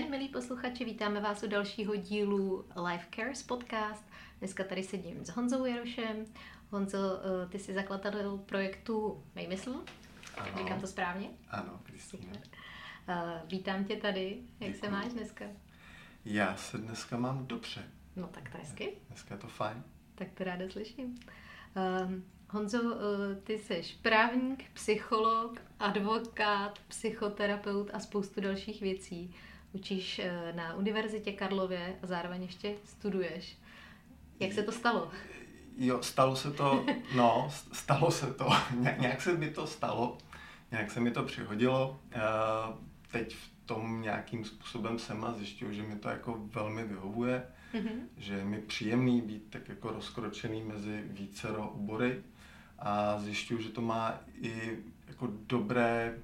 den, milí posluchači, vítáme vás u dalšího dílu Life Cares podcast. Dneska tady sedím s Honzou Jarošem. Honzo, eh, ty jsi zakladatel projektu Mejmysl, Ano, říkám to správně? ano, Kristýna. Eh, Vítám tě tady, jak se Děkuji. máš dneska? Já se dneska mám dobře. No tak to je hezky, Dneska je to fajn. tak to ráda slyším. Um, Honzo, eh, ty jsi právník, psycholog, advokát, psychoterapeut a spoustu dalších věcí. Učíš eh, na Univerzitě Karlově a zároveň ještě studuješ. Jak se to stalo? Jo, stalo se to, no, stalo se to. Ně- Nějak se mi to stalo, nějak se mi to přihodilo. Eh, Teď v tom nějakým způsobem jsem a zjišťuju, že mi to jako velmi vyhovuje, Mhm. že je mi příjemný být tak jako rozkročený mezi vícero obory a zjišťuju, že to má i jako dobré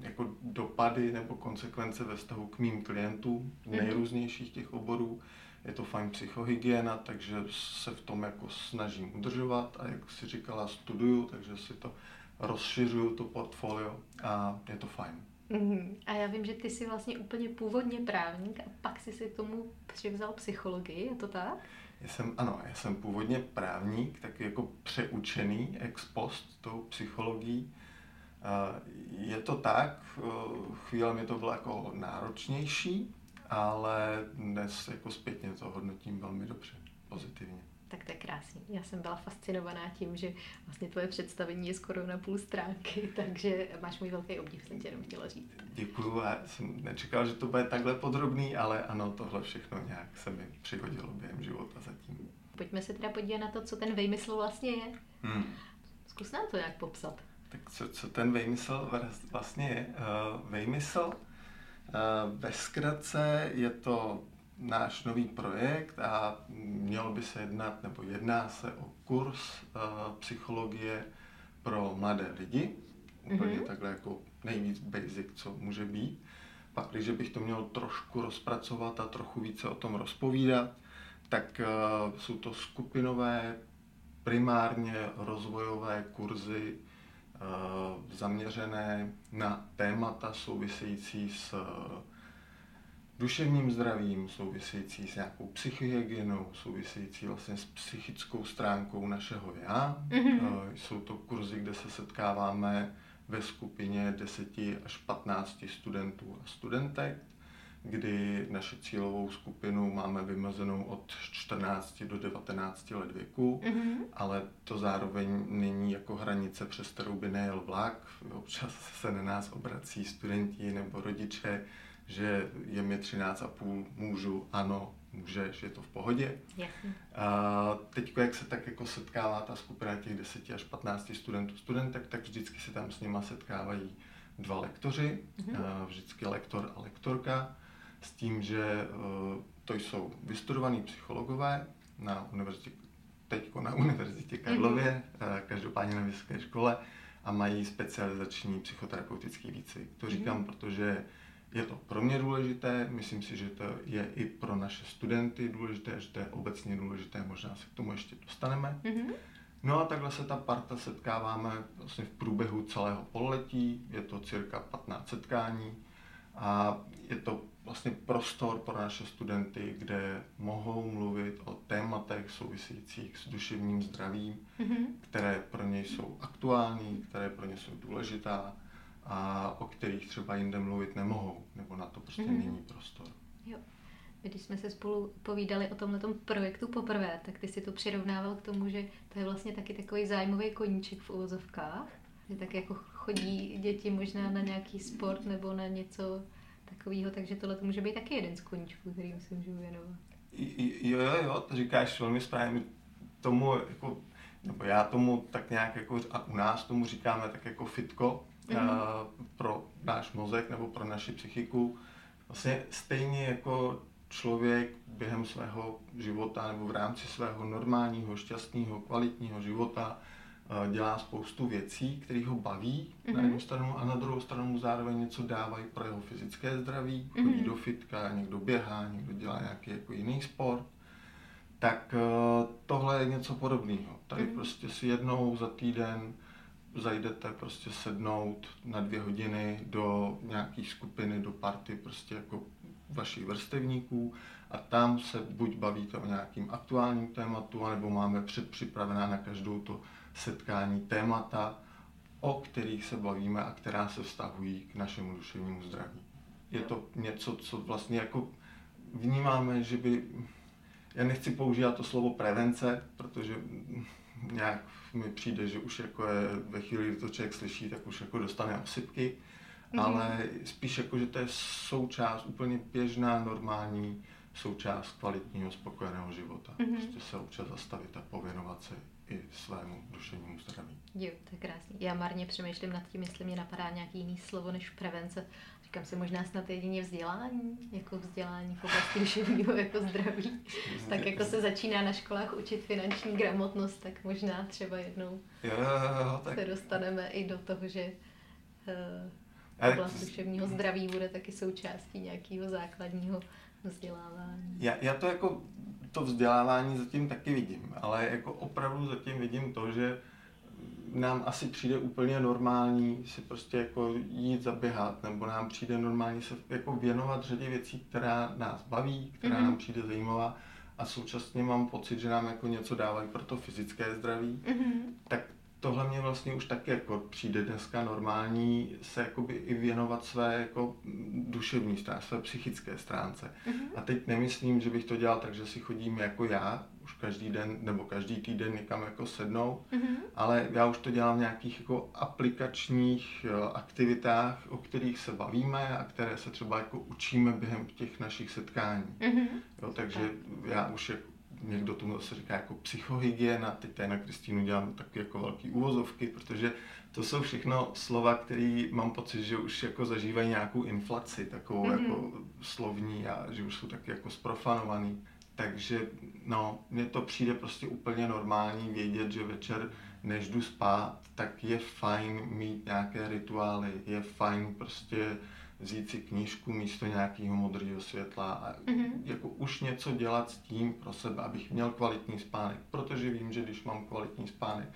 jako dopady nebo konsekvence ve vztahu k mým klientům Mhm. nejrůznějších těch oborů. Je to fajn psychohygiena, takže se v tom jako snažím udržovat a jak si říkala, studuju, takže si to rozšiřuju, to portfolio a je to fajn. Mhm. A já vím, že ty jsi vlastně úplně původně právník a pak jsi si k tomu přivzal psychologii, je to tak? Já jsem, ano, já jsem původně právník, tak jako přeučený ex post tou psychologií. Je to tak, eh, chvíle mi to bylo jako náročnější, ale dnes jako zpětně to hodnotím velmi dobře, pozitivně. Tak to je krásný. Já jsem byla fascinovaná tím, že vlastně tvoje představení je skoro na půl stránky, takže máš můj velký obdiv, jsem tě jenom chtěla říct. Děkuju, já jsem nečekal, že to bude takhle podrobný, ale ano, tohle všechno nějak se mi přihodilo během života zatím. Pojďme se teda podívat na to, co ten vejmysl vlastně je. Hmm. Zkus nám to nějak popsat. Tak co, co ten vejmysl vlastně je? Uh, vejmysl uh, ve zkratce je to náš nový projekt a mělo by se jednat, nebo jedná se o kurz uh, psychologie pro mladé lidi. Úplně Mhm. takhle jako nejvíc basic, co může být. Pak, když bych to měl trošku rozpracovat a trochu více o tom rozpovídat, tak jsou to skupinové, primárně rozvojové kurzy eh, zaměřené na témata související s eh, duševním zdravím, související s nějakou psychihygienou, související vlastně s psychickou stránkou našeho já. Mhm. Eh, Jsou to kurzy, kde se setkáváme ve skupině 10 až 15 studentů a studentek, kdy naši cílovou skupinu máme vymezenou od 14 do 19 let věku Mhm. ale to zároveň není jako hranice, přes kterou by nejel vlak. Občas se na nás obrací studenti nebo rodiče, že je mi 13,5, můžu, ano, můžeš, je to v pohodě. Jasně. A teď, jak se tak jako setkává ta skupina těch 10 až 15 studentů, studentek, tak vždycky se tam s nima setkávají dva lektoři, Mhm. a vždycky lektor a lektorka, s tím, že eh, to jsou vystudovaní psychologové na univerzitě, teďko na Univerzitě Karlově, eh, každopádně na vysoké škole, a mají specializační psychoterapeutický výcvik. To říkám, Mhm. protože je to pro mě důležité, myslím si, že to je i pro naše studenty důležité, že to je obecně důležité, možná se k tomu ještě dostaneme. Mhm. No a takhle se ta parta setkáváme vlastně v průběhu celého pololetí, je to cirka 15 setkání a je to vlastně prostor pro naše studenty, kde mohou mluvit o tématech souvisejících s duševním zdravím, Mhm. které pro ně jsou aktuální, které pro ně jsou důležitá a o kterých třeba jinde mluvit nemohou, nebo na to prostě Mhm. není prostor. Jo. Když jsme se spolu povídali o tomhle projektu poprvé, tak ty si to přirovnával k tomu, že to je vlastně taky takový zájmový koníček v uvozovkách. Že tak jako chodí děti možná na nějaký sport nebo na něco takového, takže tohle to může být taky jeden z koníčků, kterým se můžu věnovat. Jo, jo, jo, to říkáš velmi správně. Tomu, jako, nebo já tomu tak nějak, jako, a u nás tomu říkáme tak jako fitko Mhm. mm. pro náš mozek nebo pro naši psychiku. Vlastně stejně jako člověk během svého života nebo v rámci svého normálního, šťastného, kvalitního života dělá spoustu věcí, které ho baví mm-hmm. na Mhm. jednu stranu a na druhou stranu mu zároveň něco dávají pro jeho fyzické zdraví. Chodí Mhm. do fitka, někdo běhá, někdo dělá nějaký jako jiný sport. Tak eh, tohle je něco podobného. Tady Mhm. prostě si jednou za týden zajdete prostě sednout na dvě hodiny do nějaké skupiny, do party prostě jako vašich vrstevníků a tam se buď bavíte o nějakým aktuálním tématu, anebo máme předpřipravená na každou to setkání témata, o kterých se bavíme a která se vztahují k našemu duševnímu zdraví. Je to něco, co vlastně jako vnímáme, že by, já nechci používat to slovo prevence, protože nějak mi přijde, že už jako je ve chvíli, kdy to člověk slyší, tak už jako dostane osypky, mm-hmm. ale spíš jako, že to je součást, úplně běžná, normální součást kvalitního, spokojeného života. Mm-hmm. Prostě se občas zastavit a pověnovat se i svému duševnímu zdraví. Jo, to je krásný. Já marně přemýšlím nad tím, jestli mě napadá nějaký jiný slovo než prevence. Říkám si možná snad jedině vzdělání, jako vzdělání v oblasti duševního jako zdraví. tak jako se začíná na školách učit finanční gramotnost, tak možná třeba jednou jo, jo, tak... se dostaneme i do toho, že uh, oblast duševního zdraví bude taky součástí nějakého základního vzdělávání. Já, já to jako to vzdělávání zatím taky vidím, ale jako opravdu zatím vidím to, že nám asi přijde úplně normální si prostě jako jít zaběhat, nebo nám přijde normální se jako věnovat řadě věcí, která nás baví, která mm-hmm. nám přijde zajímavá a současně mám pocit, že nám jako něco dávají pro to fyzické zdraví, mm-hmm. tak tohle mě vlastně už taky jako přijde dneska normální se jakoby i věnovat své jako duševní stránce, své psychické stránce. Mm-hmm. A teď nemyslím, že bych to dělal tak, že si chodím jako já, už každý den nebo každý týden někam jako sednou, mm-hmm. ale já už to dělám v nějakých jako aplikačních jo, aktivitách, o kterých se bavíme a které se třeba jako učíme během těch našich setkání. Mm-hmm. Jo, takže já už jako někdo tomu se říká jako psychohygiena, teď tady na Kristýnu dělám taky jako velký úvozovky, protože to jsou všechno slova, které mám pocit, že už jako zažívají nějakou inflaci, takovou mm-hmm. jako slovní a že už jsou taky jako sprofanovaný. Takže no, mně to přijde prostě úplně normální vědět, že večer, než jdu spát, tak je fajn mít nějaké rituály, je fajn prostě vzít si knížku místo nějakého modrého světla a mm-hmm. jako už něco dělat s tím pro sebe, abych měl kvalitní spánek, protože vím, že když mám kvalitní spánek,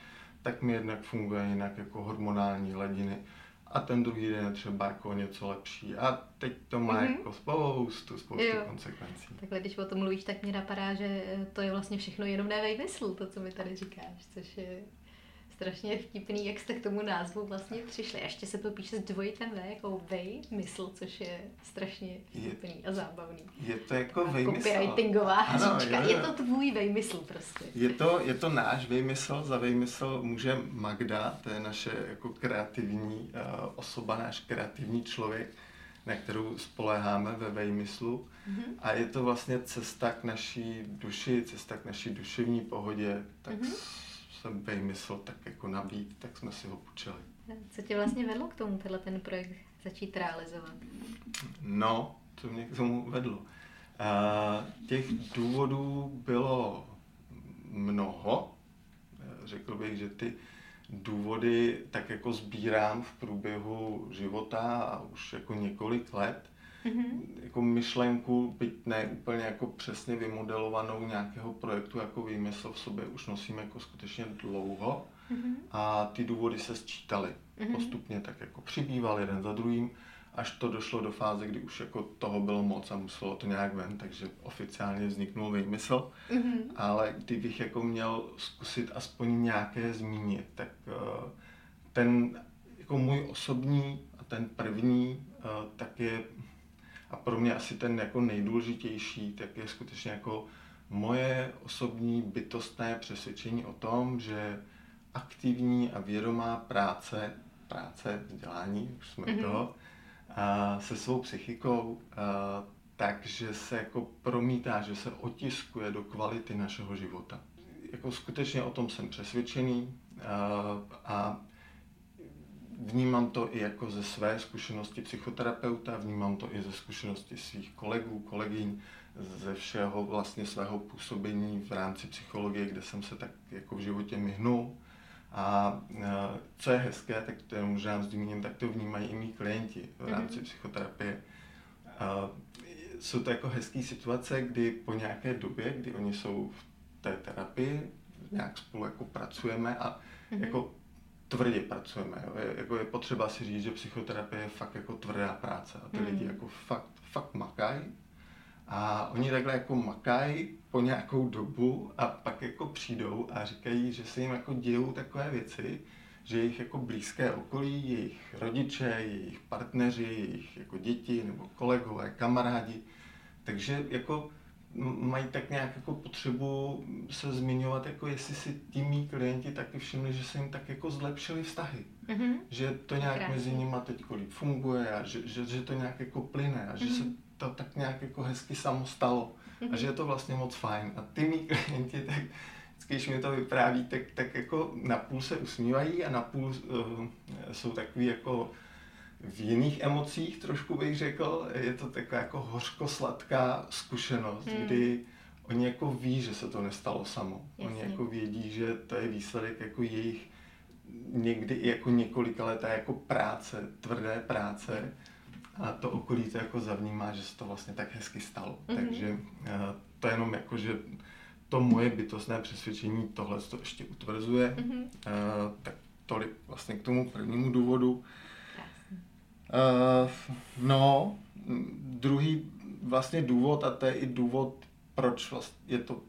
tak mi jednak funguje jinak jako hormonální hladiny a ten druhý den je třeba jako něco lepší a teď to má mm-hmm. jako spoustu, spoustu jo. konsekvencí. Takhle, když o tom mluvíš, tak mě napadá, že to je vlastně všechno jenom nevejmysl, to, co mi tady říkáš, což je strašně vtipný, jak jste k tomu názvu vlastně přišli. Ještě se to píše s dvojitem V, jako vej, mysl, což je strašně vtipný je, a zábavný. Je to jako vej mysl. Copywritingová hříčka. Je, je to tvůj vejmysl prostě. Je to, je to náš vejmysl, za vejmysl může Magda, to je naše jako kreativní uh, osoba, náš kreativní člověk, na kterou spoléháme ve vejmyslu. Mm-hmm. A je to vlastně cesta k naší duši, cesta k naší duševní pohodě, tak mm-hmm jsem vymysl tak jako nabít, tak jsme si ho půjčili. Co tě vlastně vedlo k tomu, tenhle ten projekt začít realizovat? No, co mě k tomu vedlo? Uh, těch důvodů bylo mnoho. Řekl bych, že ty důvody tak jako sbírám v průběhu života a už jako několik let mm-hmm. jako myšlenku, byť ne úplně jako přesně vymodelovanou nějakého projektu jako výmysl v sobě už nosím jako skutečně dlouho mm-hmm. a ty důvody se sčítaly mm-hmm. postupně tak jako přibýval jeden za druhým, až to došlo do fáze, kdy už jako toho bylo moc a muselo to nějak ven, takže oficiálně vzniknul výmysl, mm-hmm. ale kdybych jako měl zkusit aspoň nějaké zmínit, tak uh, ten jako můj osobní a ten první, uh, tak je a pro mě asi ten jako nejdůležitější, tak je skutečně jako moje osobní bytostné přesvědčení o tom, že aktivní a vědomá práce, práce, vzdělání, už jsme mm-hmm. toho, a se svou psychikou, a, takže se jako promítá, že se otiskuje do kvality našeho života. Jako skutečně o tom jsem přesvědčený a, a Vnímám to i jako ze své zkušenosti psychoterapeuta, vnímám to i ze zkušenosti svých kolegů, kolegyň, ze všeho vlastně svého působení v rámci psychologie, kde jsem se tak jako v životě myhnul. A co je hezké, tak to je možná zmíním, tak to vnímají i mý klienti v rámci mm-hmm. psychoterapie. A jsou to jako hezké situace, kdy po nějaké době, kdy oni jsou v té terapii, nějak spolu jako pracujeme a mm-hmm. jako tvrdě pracujeme. Jo. Je, jako je potřeba si říct, že psychoterapie je fakt jako tvrdá práce a ty mm. lidi jako fakt, fakt makají. A oni takhle jako makají po nějakou dobu a pak jako přijdou a říkají, že se jim jako dějou takové věci, že jejich jako blízké okolí, jejich rodiče, jejich partneři, jejich jako děti nebo kolegové, kamarádi, takže jako mají tak nějak jako potřebu se zmiňovat, jako jestli si ti mý klienti taky všimli, že se jim tak jako zlepšily vztahy. Mm-hmm. Že to nějak Krásný. mezi nimi teď líp funguje a že, že, že to nějak jako plyne a mm-hmm. že se mhm. to tak nějak jako hezky samo stalo mm-hmm. a mhm. že je to vlastně moc fajn. A ty mý klienti, tak když mi to vypráví, tak, tak jako napůl se usmívají a napůl uh, jsou takový jako v jiných emocích, trošku bych řekl. Je to taková jako hořko-sladká zkušenost, hmm. kdy oni jako ví, že se to nestalo samo. Jasně. Oni jako vědí, že to je výsledek jako jejich někdy i jako několika letá jako práce, tvrdé práce a to okolí to jako zavnímá, že se to vlastně tak hezky stalo. Mm-hmm. Takže uh, to je jenom jako, že to moje bytostné přesvědčení tohle to ještě utvrzuje. Mm-hmm. Tak tolik vlastně k tomu prvnímu důvodu. Uh, no, druhý vlastně důvod, a to je i důvod, proč vlastně je to,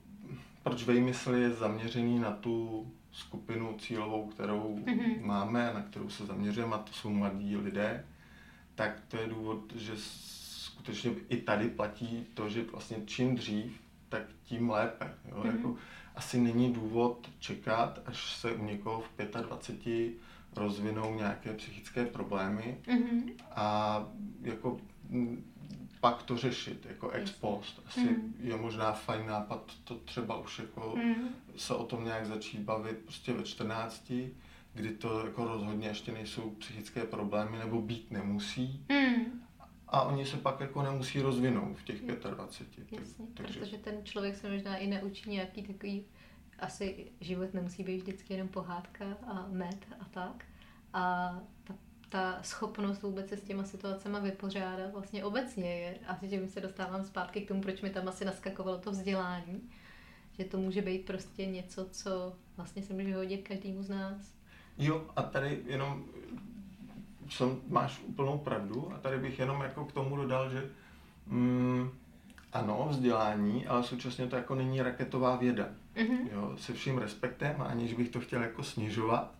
proč vejmysl je zaměřený na tu skupinu cílovou, kterou mm-hmm. máme na kterou se zaměřujeme, a to jsou mladí lidé, tak to je důvod, že skutečně i tady platí to, že vlastně čím dřív, tak tím lépe. Jo? Mm-hmm. Jako, asi není důvod čekat, až se u někoho v 25 rozvinou nějaké psychické problémy mm-hmm. a jako pak to řešit jako ex post. Asi mm. je možná fajn nápad to třeba už jako mm. se o tom nějak začít bavit prostě ve 14, kdy to jako rozhodně ještě nejsou psychické problémy nebo být nemusí. Mm. A oni se pak jako nemusí rozvinout v těch 25. Jasně, tak, takže... protože ten člověk se možná i naučí nějaký takový asi život nemusí být vždycky jenom pohádka a med a tak. A ta, ta schopnost vůbec se s těma situacemi vypořádat vlastně obecně je, a tím se dostávám zpátky k tomu, proč mi tam asi naskakovalo to vzdělání, že to může být prostě něco, co vlastně se může hodit každému z nás. Jo, a tady jenom jsem, máš úplnou pravdu a tady bych jenom jako k tomu dodal, že mm, ano, vzdělání, ale současně to jako není raketová věda. Mm-hmm. Jo, se vším respektem, aniž bych to chtěl jako snižovat,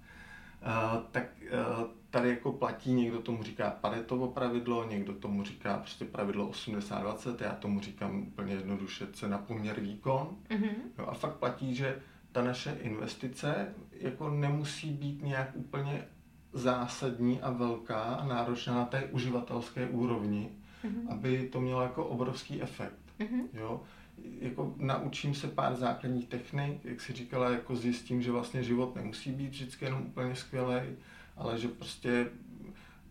uh, tak uh, tady jako platí, někdo tomu říká Paretovo pravidlo, někdo tomu říká prostě pravidlo 80-20, já tomu říkám úplně jednoduše cena poměr výkon. Mm-hmm. Jo, a fakt platí, že ta naše investice jako nemusí být nějak úplně zásadní a velká a náročná na té uživatelské úrovni, mm-hmm. aby to mělo jako obrovský efekt. Mm-hmm. Jo? Jako naučím se pár základních technik, jak si říkala, jako zjistím, že vlastně život nemusí být vždycky jenom úplně skvělý, ale že prostě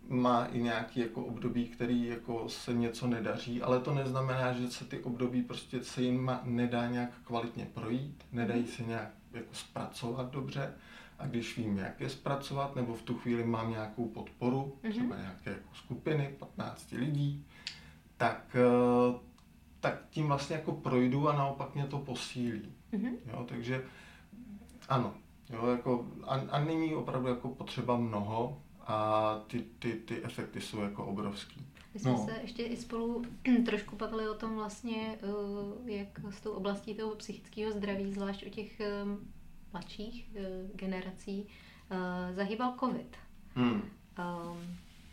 má i nějaký jako období, který jako se něco nedaří, ale to neznamená, že se ty období prostě se jim nedá nějak kvalitně projít, nedají mhm. se nějak jako zpracovat dobře a když vím, jak je zpracovat, nebo v tu chvíli mám nějakou podporu, mm-hmm. třeba nějaké jako skupiny, 15 lidí, tak, eh, tak tím vlastně jako projdu a naopak mě to posílí. Mm-hmm. Jo, takže ano, jo, jako, a, a není opravdu jako potřeba mnoho a ty, ty, ty efekty jsou jako obrovský. My jsme no. se ještě i spolu trošku bavili o tom vlastně, eh, jak s tou oblastí toho psychického zdraví, zvlášť u těch mladších eh, generací eh, zahýbal covid. Hmm.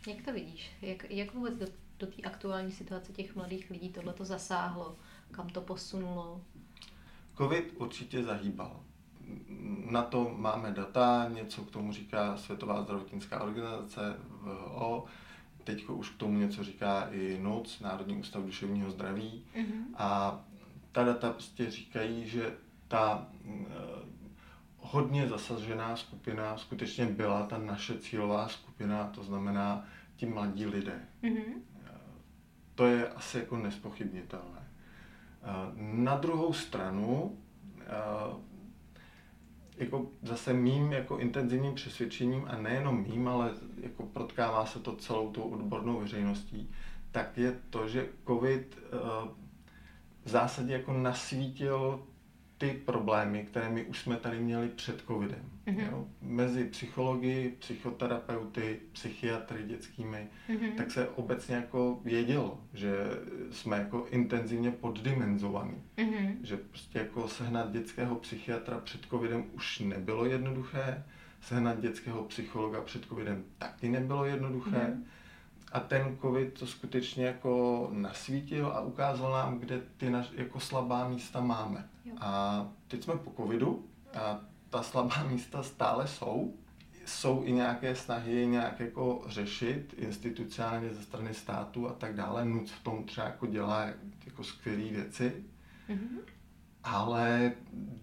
Jak to vidíš? Jak, jak vůbec do, do té aktuální situace těch mladých lidí tohle to zasáhlo? Kam to posunulo? Covid určitě zahýbal. Na to máme data, něco k tomu říká Světová zdravotnická organizace VHO, teď už k tomu něco říká i NUC, Národní ústav duševního zdraví. Mm-hmm. A ta data prostě říkají, že ta hodně zasažená skupina skutečně byla ta naše cílová skupina, to znamená ti mladí lidé. Mm-hmm. To je asi jako nespochybnitelné. Eh, na druhou stranu, eh, jako zase mým jako intenzivním přesvědčením a nejenom mým, ale jako protkává se to celou tou odbornou veřejností, tak je to, že COVID v zásadě jako nasvítil ty problémy, které my už jsme tady měli před covidem. Mm-hmm. Jo? Mezi psychologi, psychoterapeuty, psychiatry dětskými, mm-hmm. tak se obecně jako vědělo, že jsme jako intenzivně poddimenzovaní. Mm-hmm. Že prostě jako sehnat dětského psychiatra před covidem už nebylo jednoduché, sehnat dětského psychologa před covidem taky nebylo jednoduché. Mm-hmm. A ten covid to skutečně jako nasvítil a ukázal nám, kde ty naš, jako slabá místa máme. Jo. A teď jsme po covidu a ta slabá místa stále jsou. Jsou i nějaké snahy nějak jako řešit institucionálně ze strany státu a tak dále. NUC v tom třeba jako dělá jako skvělé věci. Mm-hmm. Ale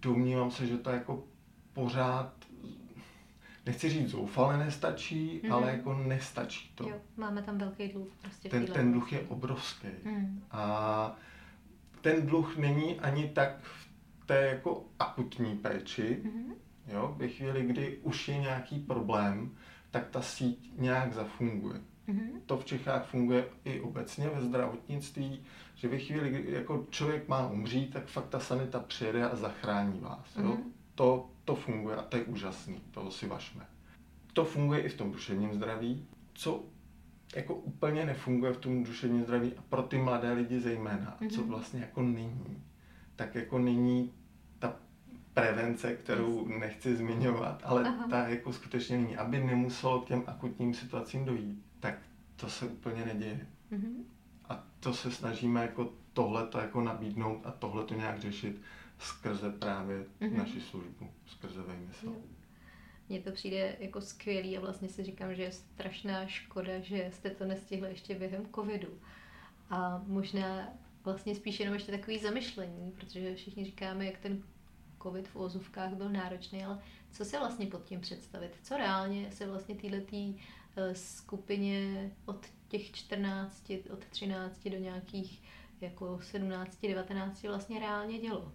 domnívám se, že to jako pořád nechci říct zoufale nestačí, mm-hmm. ale jako nestačí to. Jo, máme tam velký dluh. Prostě ten, ten dluh je obrovský. Mm. A ten dluh není ani tak v té jako akutní péči, mm-hmm. jo, ve chvíli, kdy už je nějaký problém, tak ta síť nějak zafunguje. Mm-hmm. To v Čechách funguje i obecně ve zdravotnictví, že ve chvíli, kdy jako člověk má umřít, tak fakt ta sanita přijede a zachrání vás. Jo? Mm-hmm. To to funguje a to je úžasný, toho si vašme. To funguje i v tom duševním zdraví, co jako úplně nefunguje v tom duševním zdraví a pro ty mladé lidi zejména, mm-hmm. co mhm. vlastně jako není, tak jako není ta prevence, kterou yes. nechci zmiňovat, ale Aha. ta jako skutečně není, aby nemuselo k těm akutním situacím dojít, tak to se úplně neděje. Mm-hmm. A to se snažíme jako tohle to jako nabídnout a tohle to nějak řešit skrze právě mm-hmm. naši službu, skrze vejmysl. Mně to přijde jako skvělý a vlastně si říkám, že je strašná škoda, že jste to nestihli ještě během covidu. A možná vlastně spíš jenom ještě takový zamyšlení, protože všichni říkáme, jak ten covid v ozovkách byl náročný, ale co se vlastně pod tím představit? Co reálně se vlastně této eh, skupině od těch 14, od 13 do nějakých jako 17, 19 vlastně reálně dělo?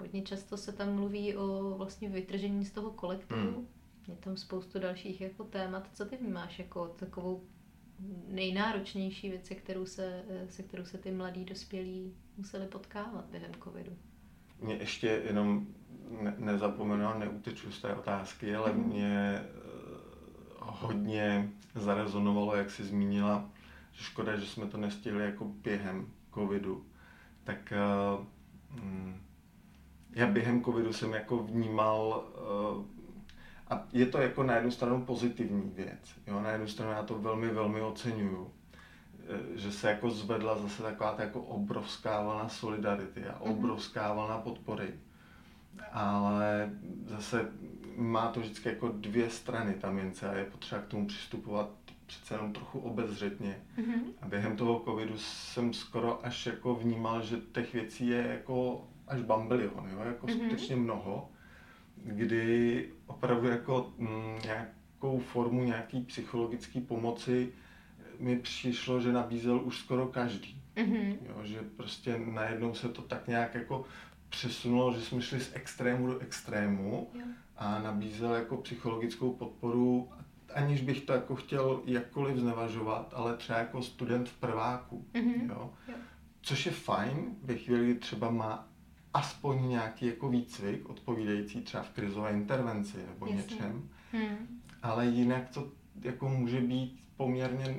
Hodně často se tam mluví o vlastně vytržení z toho kolektivu. Mm. Je tam spoustu dalších jako témat. Co ty vnímáš jako takovou nejnáročnější věc, se kterou se, se kterou se ty mladí dospělí museli potkávat během covidu? Mě ještě jenom ne, nezapomenu a neuteču z té otázky, ale mm. mě eh, hodně zarezonovalo, jak jsi zmínila, že škoda, že jsme to nestihli jako během covidu. Tak uh, já během covidu jsem jako vnímal, uh, a je to jako na jednu stranu pozitivní věc, jo? na jednu stranu já to velmi, velmi oceňuju, eh, že se jako zvedla zase taková ta jako obrovská vlna solidarity a mhm. obrovská vlna podpory. Ale zase má to vždycky jako dvě strany ta mince a je potřeba k tomu přistupovat přece jenom trochu obezřetně. Mm-hmm. A během toho covidu jsem skoro až jako vnímal, že těch věcí je jako až bambilion, jo, jako mm-hmm. skutečně mnoho, kdy opravdu jako m, mm, nějakou formu nějaký psychologické pomoci mi přišlo, že nabízel už skoro každý. Mm-hmm. Jo, že prostě najednou se to tak nějak jako přesunulo, že jsme šli z extrému do extrému jo. a nabízel jako psychologickou podporu, aniž bych to jako chtěl jakkoliv znevažovat, ale třeba jako student v prváku. Mm-hmm. Jo? Jo. Což je fajn ve chvíli, kdy třeba má aspoň nějaký jako výcvik odpovídající třeba v krizové intervenci nebo Jasně. něčem. Hmm. Ale jinak to jako může být poměrně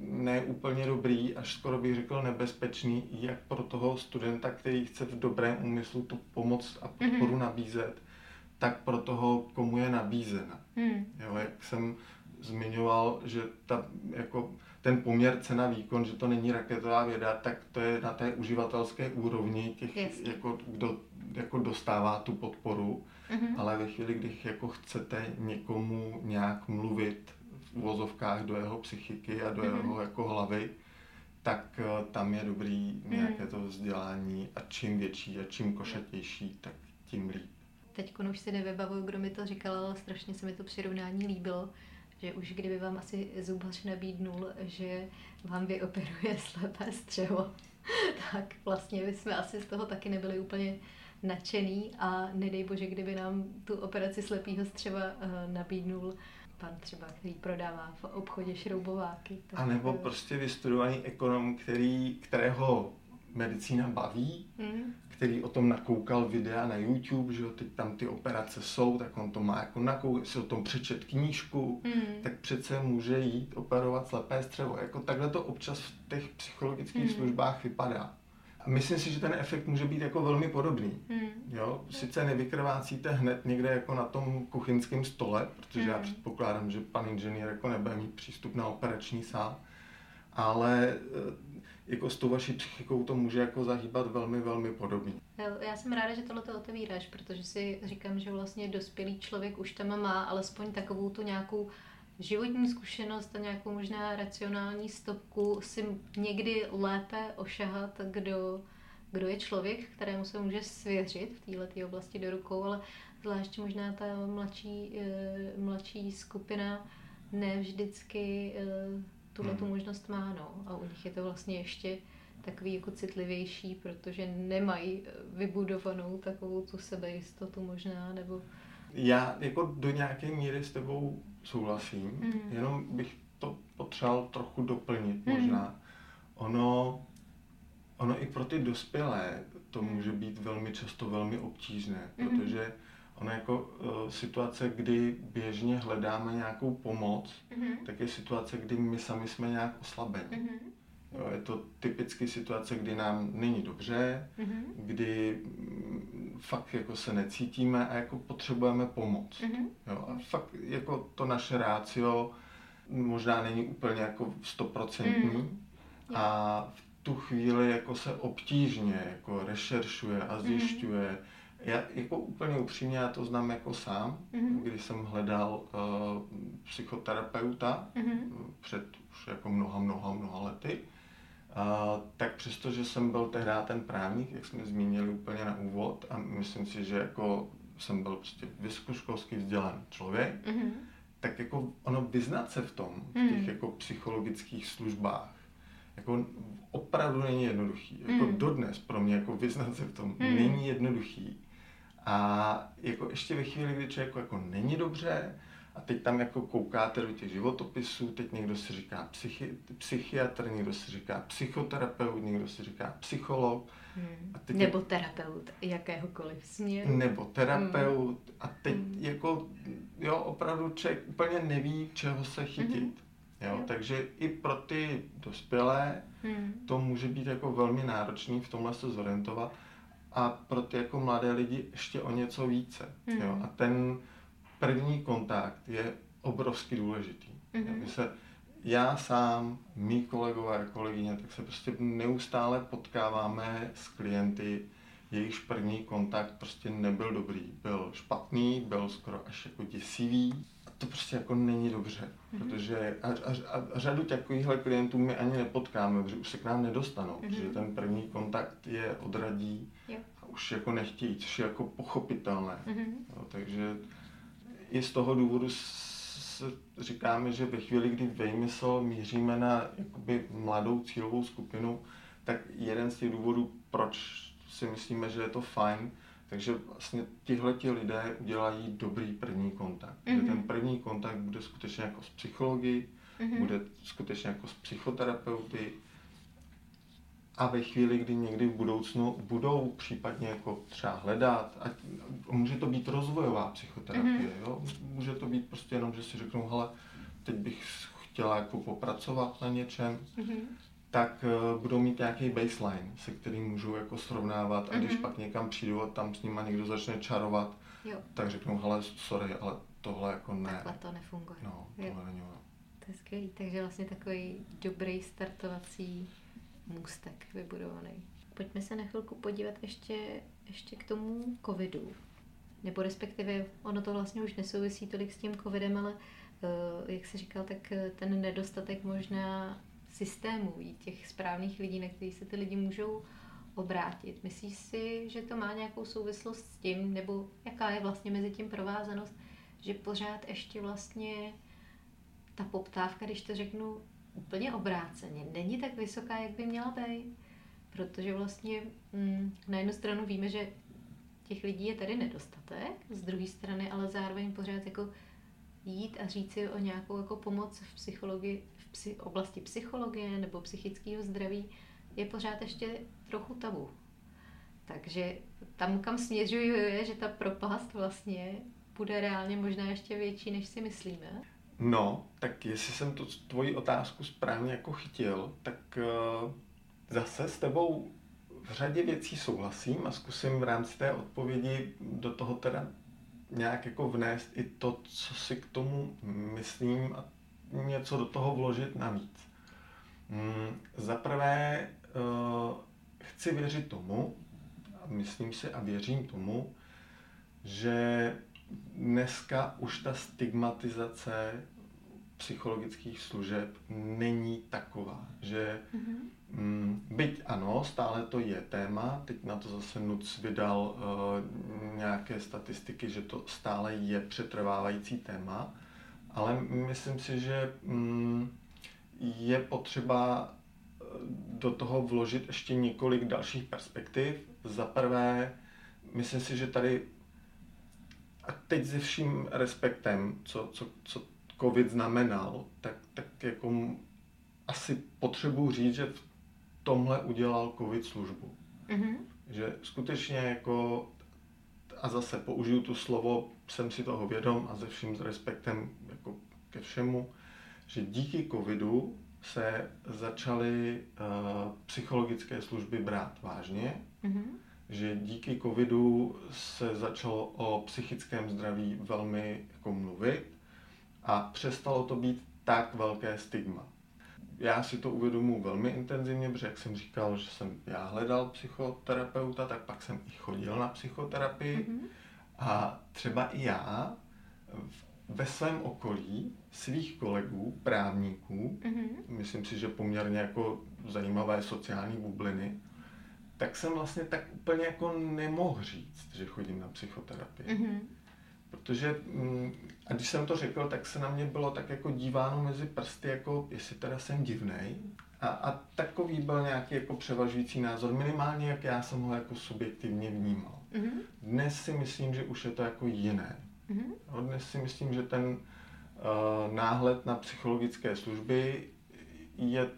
neúplně dobrý, až skoro bych řekl nebezpečný, jak pro toho studenta, který chce v dobrém úmyslu tu pomoc a podporu mm-hmm. nabízet, tak pro toho, komu je nabízena. Mm. Jo, jak jsem zmiňoval, že ta jako ten poměr cena výkon, že to není raketová věda, tak to je na té uživatelské úrovni těch, jako, kdo jako dostává tu podporu, mm-hmm. ale ve chvíli, kdy jako chcete někomu nějak mluvit v uvozovkách do jeho psychiky a do mm-hmm. jeho jako hlavy, tak uh, tam je dobrý mhm. nějaké to vzdělání a čím větší a čím košatější, tak tím líp. Teď už si nevybavuju, kdo mi to říkal, ale strašně se mi to přirovnání líbilo že už kdyby vám asi zubař nabídnul, že vám vyoperuje slepé střevo, tak vlastně bychom asi z toho taky nebyli úplně nadšený a nedej bože, kdyby nám tu operaci slepého střeva uh, nabídnul pan třeba, který prodává v obchodě šroubováky. Tak... A nebo prostě vystudovaný ekonom, který, kterého medicína baví, Mm. Který o tom nakoukal videa na YouTube, že jo, teď tam ty operace jsou, tak on to má jako nakoukal, si o tom přečet knížku, Mm. tak přece může jít operovat slepé střevo. Jako takhle to občas v těch psychologických Mm. službách vypadá. A myslím si, že ten efekt může být jako velmi podobný. Mm. Jo, sice nevykrvácíte hned někde jako na tom kuchyňském stole, protože já Mm. předpokládám, že pan inženýr jako nebude mít přístup na operační sál, ale eh, jako s tou vaší psychikou to může jako zahýbat velmi, velmi podobně. Já jsem ráda, že tohle otevíráš, protože si říkám, že vlastně dospělý člověk už tam má alespoň takovou tu nějakou životní zkušenost a nějakou možná racionální stopku si někdy lépe ošahat, kdo, kdo je člověk, kterému se může svěřit v této oblasti do rukou, ale zvlášť možná ta mladší, eh, mladší skupina ne vždycky eh, tuhle tu Hmm. možnost má, no. A u nich je to vlastně ještě takový jako citlivější, protože nemají eh, vybudovanou takovou tu sebejistotu možná, nebo... Já jako do nějaké míry s tebou souhlasím, Mm. jenom bych to potřeboval trochu doplnit Mm. možná. Ono, ono i pro ty dospělé to Mm. může být velmi často velmi obtížné, Mhm. protože ono jako uh, situace, kdy běžně hledáme nějakou pomoc, Mhm. tak je situace, kdy my sami jsme nějak oslabeni. Mhm. Jo, je to typicky situace, kdy nám není dobře, Mhm. kdy mm, fakt jako se necítíme a jako potřebujeme pomoc. Mhm. Jo, a fakt jako to naše rácio možná není úplně jako stoprocentní Mm. a v tu chvíli jako se obtížně jako rešeršuje a zjišťuje. Já jako úplně upřímně, já to znám jako sám, Mhm. když jsem hledal uh, psychoterapeuta Mhm. před už jako mnoha, mnoha, mnoha lety, a, tak přestože jsem byl tehdy ten právník, jak jsme zmínili úplně na úvod, a myslím si, že jako jsem byl prostě vysokoškolsky vzdělaný člověk, Mhm. tak jako ono vyznat se v tom, v Mm. těch jako psychologických službách, jako opravdu není jednoduchý. Jako Mm. dodnes pro mě jako vyznat se v tom Mm. není jednoduchý. A jako ještě ve chvíli, kdy člověk jako není dobře, a teď tam jako koukáte do těch životopisů, teď někdo si říká psychi, psychiatr, někdo si říká psychoterapeut, někdo si říká psycholog, Mhm. A teď Nebo terapeut jakéhokoliv směru. nebo terapeut. A teď Mm. jako, jo, opravdu člověk úplně neví, čeho se chytit. Mhm. Jo, Jo. takže i pro ty dospělé Mhm. to může být jako velmi náročný v tomhle se zorientovat a pro ty jako mladé lidi ještě o něco více. Mhm. Jo, a ten první kontakt je obrovsky důležitý. Mhm. My se, já sám, mý kolegové a kolegyně, tak se prostě neustále potkáváme s klienty, jejichž první kontakt prostě nebyl dobrý. Byl špatný, byl skoro až jako děsivý. A to prostě jako není dobře, Mhm. protože a, a, a řadu takovýchhle klientů my ani nepotkáme, protože už se k nám nedostanou, Mhm. protože ten první kontakt je odradí už jako nechtějí, což je jako pochopitelné. Mhm. Jo, takže i z toho důvodu s, říkáme, že ve chvíli, kdy vejmysl míříme na jakoby mladou cílovou skupinu, tak jeden z těch důvodů, proč si myslíme, že je to fajn, takže vlastně tihleti lidé udělají dobrý první kontakt. Mm-hmm. Že Mhm. ten první kontakt bude skutečně jako s psychologi, Mhm. bude skutečně jako s psychoterapeuty, a ve chvíli, kdy někdy v budoucnu budou případně jako třeba hledat, ať, může to být rozvojová psychoterapie, Mhm. jo? může to být prostě jenom, že si řeknou, hele, teď bych chtěla jako popracovat na něčem, Mhm. tak uh, budou mít nějaký baseline, se kterým můžou jako srovnávat a když Mhm. pak někam přijdou a tam s nima někdo začne čarovat, Jo, tak řeknou, hele, sorry, ale tohle jako ne. takhle to nefunguje. No, Jo. tohle není ono. To je skvělý, takže vlastně takový dobrý startovací můstek vybudovaný. Pojďme se na chvilku podívat ještě, ještě k tomu covidu. Nebo respektive, ono to vlastně už nesouvisí tolik s tím covidem, ale eh, jak se říkal, tak eh, ten nedostatek možná systémový, těch správných lidí, na který se ty lidi můžou obrátit. Myslíš si, že to má nějakou souvislost s tím, nebo jaká je vlastně mezi tím provázanost, že pořád ještě vlastně ta poptávka, když to řeknu úplně obráceně, není tak vysoká, jak by měla být. Protože vlastně mm, na jednu stranu víme, že těch lidí je tady nedostatek, z druhé strany ale zároveň pořád jako jít a říct si o nějakou jako pomoc v psychologii, v psy, oblasti psychologie nebo psychického zdraví, je pořád ještě trochu tabu. Takže tam, kam směřuju, je, že ta propast vlastně bude reálně možná ještě větší, než si myslíme. No, tak jestli jsem to tvoji otázku správně jako chytil, tak uh, zase s tebou v řadě věcí souhlasím a zkusím v rámci té odpovědi do toho teda nějak jako vnést i to, co si k tomu myslím a něco do toho vložit navíc. Mm, Za prvé uh, chci věřit tomu, a myslím si a věřím tomu, že dneska už ta stigmatizace psychologických služeb není taková, že mm, byť ano, stále to je téma, teď na to zase NUC vydal uh, nějaké statistiky, že to stále je přetrvávající téma, ale myslím si, že mm, je potřeba eh, do toho vložit ještě několik dalších perspektiv. Za prvé, myslím si, že tady, a teď se vším respektem, co, co, co COVID znamenal, tak, tak jako asi potřebuji říct, že v tomhle udělal COVID službu. Mm-hmm. Že skutečně jako, a zase použiju tu slovo, jsem si toho vědom a se vším s respektem jako ke všemu, že díky covidu se začaly uh, psychologické služby brát vážně, mm-hmm. že díky covidu se začalo o psychickém zdraví velmi jako mluvit a přestalo to být tak velké stigma. Já si to uvědomuji velmi intenzivně, protože jak jsem říkal, že jsem já hledal psychoterapeuta, tak pak jsem i chodil na psychoterapii mm-hmm. a třeba i já ve svém okolí svých kolegů, právníků, mm-hmm. myslím si, že poměrně jako zajímavé sociální bubliny, tak jsem vlastně tak úplně jako nemohl říct, že chodím na psychoterapii. Mm-hmm. Protože, mm, a když jsem to řekl, tak se na mě bylo tak jako díváno mezi prsty, jako jestli teda jsem divnej. A, a takový byl nějaký jako převažující názor, minimálně jak já jsem ho jako subjektivně vnímal. Mm-hmm. Dnes si myslím, že už je to jako jiné. Mm-hmm. Dnes si myslím, že ten uh, náhled na psychologické služby je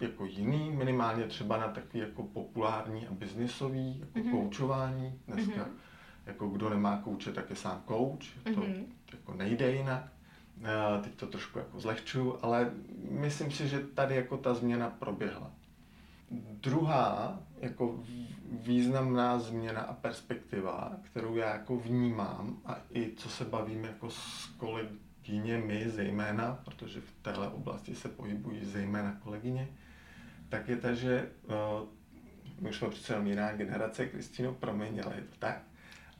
jako jiný, minimálně třeba na takový jako populární a biznisový, jako mm-hmm. koučování. Dneska mm-hmm jako kdo nemá kouče, tak je sám kouč, to mm-hmm. jako nejde jinak. Teď to trošku jako zlehčuju, ale myslím si, že tady jako ta změna proběhla. Druhá jako významná změna a perspektiva, kterou já jako vnímám a i co se bavím jako s kolegyněmi zejména, protože v téhle oblasti se pohybují zejména kolegyně, tak je ta, že uh, my už jsme přece jiná generace, Kristýno, promiň, ale je to tak,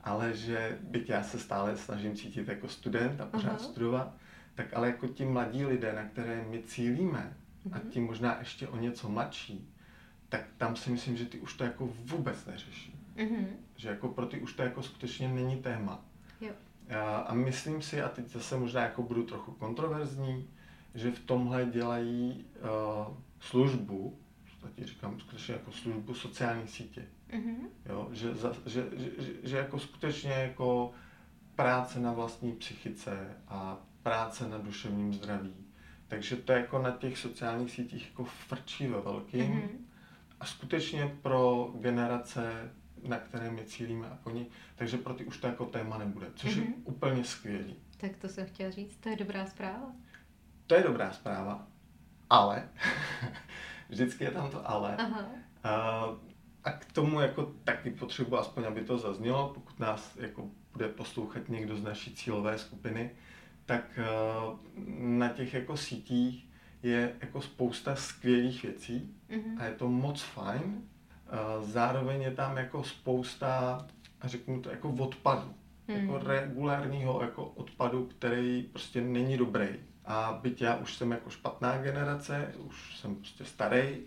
ale že byť já se stále snažím cítit jako student a pořád uh-huh. studovat, tak ale jako ti mladí lidé, na které my cílíme, uh-huh. a mhm. ti možná ještě o něco mladší, tak tam si myslím, že ty už to jako vůbec neřeší. Uh-huh. Že jako pro ty už to jako skutečně není téma. Jo. A, a myslím si, a teď zase možná jako budu trochu kontroverzní, že v tomhle dělají uh, službu, to říkám skutečně jako službu sociální sítě. Mm-hmm. Jo, že, za, že, že, že jako skutečně jako práce na vlastní psychice a práce na duševním zdraví. Takže to je jako na těch sociálních sítích jako frčí ve velkým. Mm-hmm. A skutečně pro generace, na které my cílíme a oni, takže pro ty už to jako téma nebude, což mm-hmm. je úplně skvělý. Tak to jsem chtěla říct, to je dobrá zpráva. To je dobrá zpráva, ale, vždycky je tam to ale. Aha. Uh, a k tomu jako taky potřebuji aspoň, aby to zaznělo, pokud nás jako bude poslouchat někdo z naší cílové skupiny, tak eh, na těch jako sítích je jako spousta skvělých věcí mm-hmm. a je to moc fajn. Eh, zároveň je tam jako spousta, řeknu to, jako odpadu. Mm. Jako regulárního jako odpadu, který prostě není dobrý. A byť já už jsem jako špatná generace, už jsem prostě starý,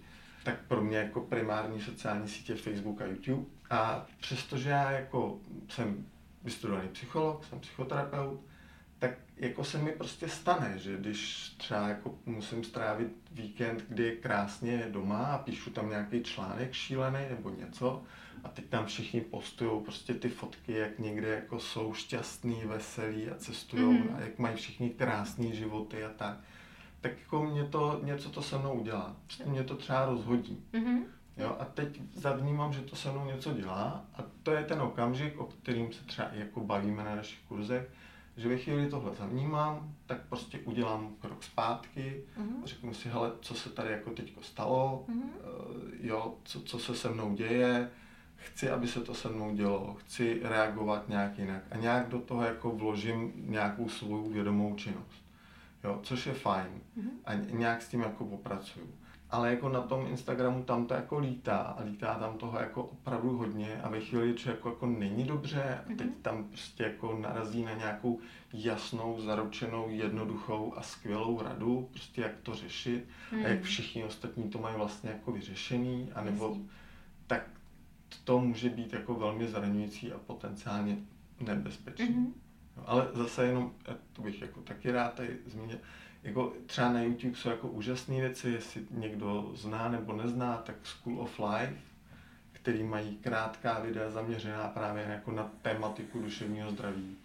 tak pro mě jako primární sociální sítě Facebook a YouTube. A přestože já jako jsem vystudovaný psycholog, jsem psychoterapeut, tak jako se mi prostě stane, že když třeba jako musím strávit víkend, kdy je krásně doma a píšu tam nějaký článek šílený nebo něco a teď tam všichni postují prostě ty fotky, jak někde jako jsou šťastný, veselí a cestují mm-hmm. a jak mají všichni krásné životy a tak tak jako mě to, něco to se mnou udělá. Prostě mě to třeba rozhodí. Mm-hmm. Jo, a teď zavnímám, že to se mnou něco dělá a to je ten okamžik, o kterým se třeba jako bavíme na našich kurzech, že ve chvíli tohle zavnímám, tak prostě udělám krok zpátky, mm-hmm. řeknu si, hele, co se tady jako teďko stalo, mm-hmm. jo, co, co se se mnou děje, chci, aby se to se mnou dělo, chci reagovat nějak jinak a nějak do toho jako vložím nějakou svou vědomou činnost, jo, což je fajn mm-hmm. a nějak s tím jako popracuju ale jako na tom Instagramu tam to jako lítá a lítá tam toho jako opravdu hodně a ve chvíli, že jako, jako není dobře a teď mhm. tam prostě jako narazí na nějakou jasnou, zaručenou, jednoduchou a skvělou radu, prostě jak to řešit mm. a jak mhm. všichni ostatní to mají vlastně jako vyřešený, anebo tak to může být jako velmi zraňující a potenciálně nebezpečný. Mm-hmm. Ale zase jenom, to bych jako taky rád tady zmínil, jako třeba na YouTube jsou jako úžasné věci, jestli někdo zná nebo nezná, tak School of Life, který mají krátká videa zaměřená právě jako na tematiku duševního zdraví,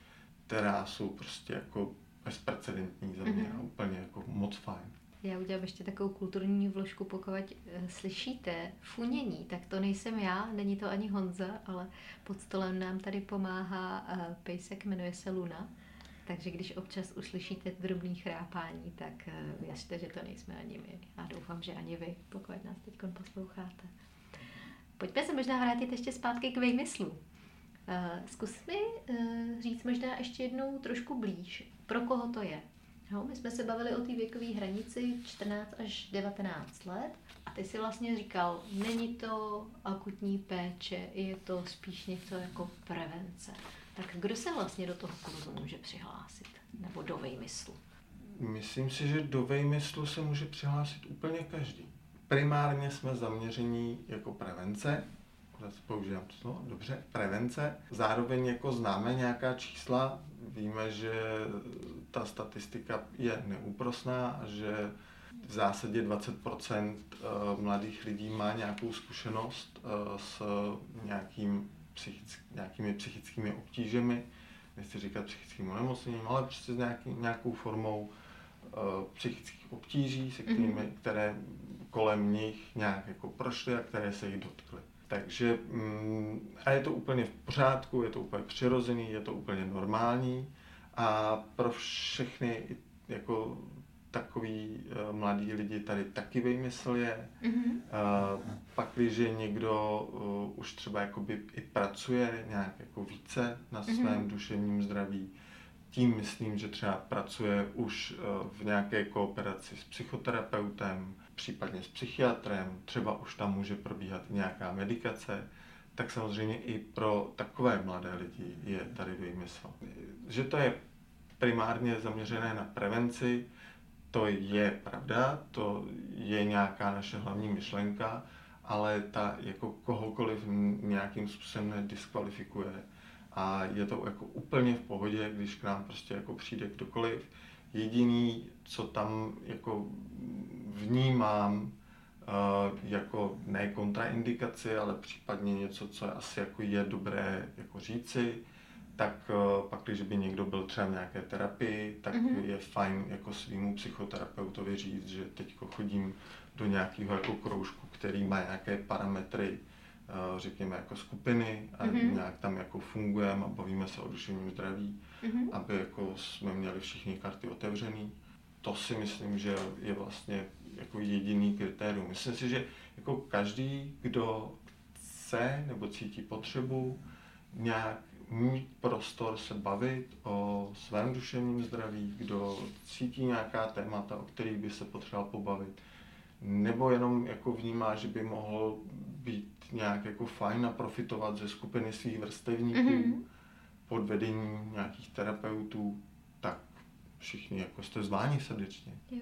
která jsou prostě jako bezprecedentní za mě mm-hmm. a úplně jako moc fajn. Já udělám ještě takovou kulturní vložku, pokud eh, slyšíte funění, tak to nejsem já, není to ani Honza, ale pod stolem nám tady pomáhá eh, pejsek, jmenuje se Luna takže když občas uslyšíte drobný chrápání, tak eh, věřte, že to nejsme ani my. A doufám, že ani vy, pokud nás teď posloucháte. Pojďme se možná vrátit ještě zpátky k vymyslu. Eh, zkus mi říct možná ještě jednou trošku blíž, pro koho to je. No, my jsme se bavili o té věkové hranici 14 až 19 let a ty si vlastně říkal, není to akutní péče, je to spíš něco jako prevence. Tak kdo se vlastně do toho kurzu může přihlásit? Nebo do vejmyslu? Myslím si, že do vejmyslu se může přihlásit úplně každý. Primárně jsme zaměření jako prevence, používám to slovo, dobře, prevence. Zároveň jako známe nějaká čísla, víme, že ta statistika je neúprosná a že v zásadě 20% eh, mladých lidí má nějakou zkušenost eh, s nějakým psychick, nějakými psychickými obtížemi, nechci říkat psychickým onemocněním, ale prostě s nějaký, nějakou formou uh, psychických obtíží, se kterými, mm-hmm. které kolem nich nějak jako prošly a které se jich dotkly. Takže mm, a je to úplně v pořádku, je to úplně přirozený, je to úplně normální a pro všechny jako takový uh, mladí lidi tady taky vymysl je. Mm-hmm. Pak, když někdo uh, už třeba jakoby i pracuje nějak jako více na mhm. svém mm-hmm. duševním zdraví, tím myslím, že třeba pracuje už v nějaké kooperaci s psychoterapeutem, případně s psychiatrem, třeba už tam může probíhat nějaká medikace, tak samozřejmě i pro takové mladé lidi je tady vymysl. Že to je primárně zaměřené na prevenci, to je pravda, to je nějaká naše hlavní myšlenka, ale ta jako kohokoliv nějakým způsobem nediskvalifikuje. A je to jako úplně v pohodě, když k nám prostě jako přijde kdokoliv. Jediný, co tam jako vnímám, uh, jako ne kontraindikaci, ale případně něco, co asi jako je dobré jako říci, tak eh, pak, když by někdo byl třeba v nějaké terapii, tak mm-hmm. je fajn jako svýmu psychoterapeutovi říct, že teď chodím do nějakého jako kroužku, který má nějaké parametry, eh, řekněme jako skupiny a mm-hmm. nějak tam jako fungujeme a bavíme se o duševním zdraví, mm-hmm. aby jako jsme měli všichni karty otevřený. To si myslím, že je vlastně jako jediný kritérium. Myslím si, že jako každý, kdo chce nebo cítí potřebu nějak mít prostor se bavit o svém duševním zdraví, kdo cítí nějaká témata, o kterých by se potřeboval pobavit, nebo jenom jako vnímá, že by mohl být nějak jako fajn a profitovat ze skupiny svých vrstevníků mm-hmm. pod vedením nějakých terapeutů, všichni jako jste zváni srdečně. Jo.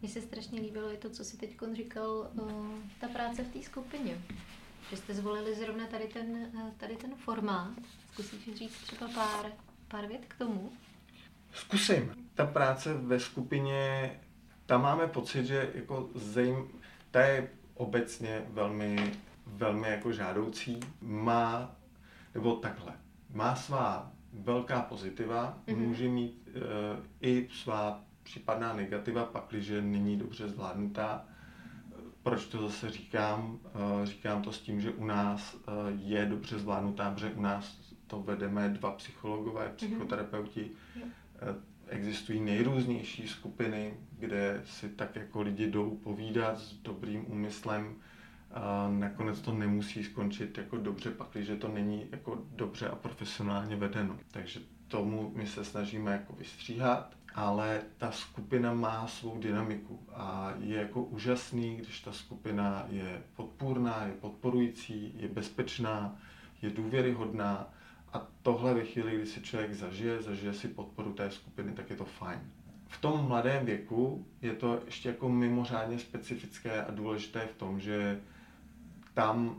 Mně se strašně líbilo i to, co si teď říkal, o, ta práce v té skupině. Že jste zvolili zrovna tady ten, tady ten formát, Zkusíš říct třeba pár, pár vět k tomu? Zkusím. Ta práce ve skupině, tam máme pocit, že jako zejm, ta je obecně velmi, velmi jako žádoucí. Má, nebo takhle, má svá velká pozitiva, mm-hmm. může mít e, i svá případná negativa, pakliže není dobře zvládnutá. Proč to zase říkám? Eh, říkám to s tím, že u nás eh, je dobře zvládnutá, protože u nás to vedeme dva psychologové, mhm. psychoterapeuti. Mm-hmm. Existují nejrůznější skupiny, kde si tak jako lidi jdou povídat s dobrým úmyslem. A nakonec to nemusí skončit jako dobře, pak, když to není jako dobře a profesionálně vedeno. Takže tomu my se snažíme jako vystříhat ale ta skupina má svou dynamiku a je jako úžasný, když ta skupina je podpůrná, je podporující, je bezpečná, je důvěryhodná a tohle ve chvíli, kdy si člověk zažije, zažije si podporu té skupiny, tak je to fajn. V tom mladém věku je to ještě jako mimořádně specifické a důležité v tom, že tam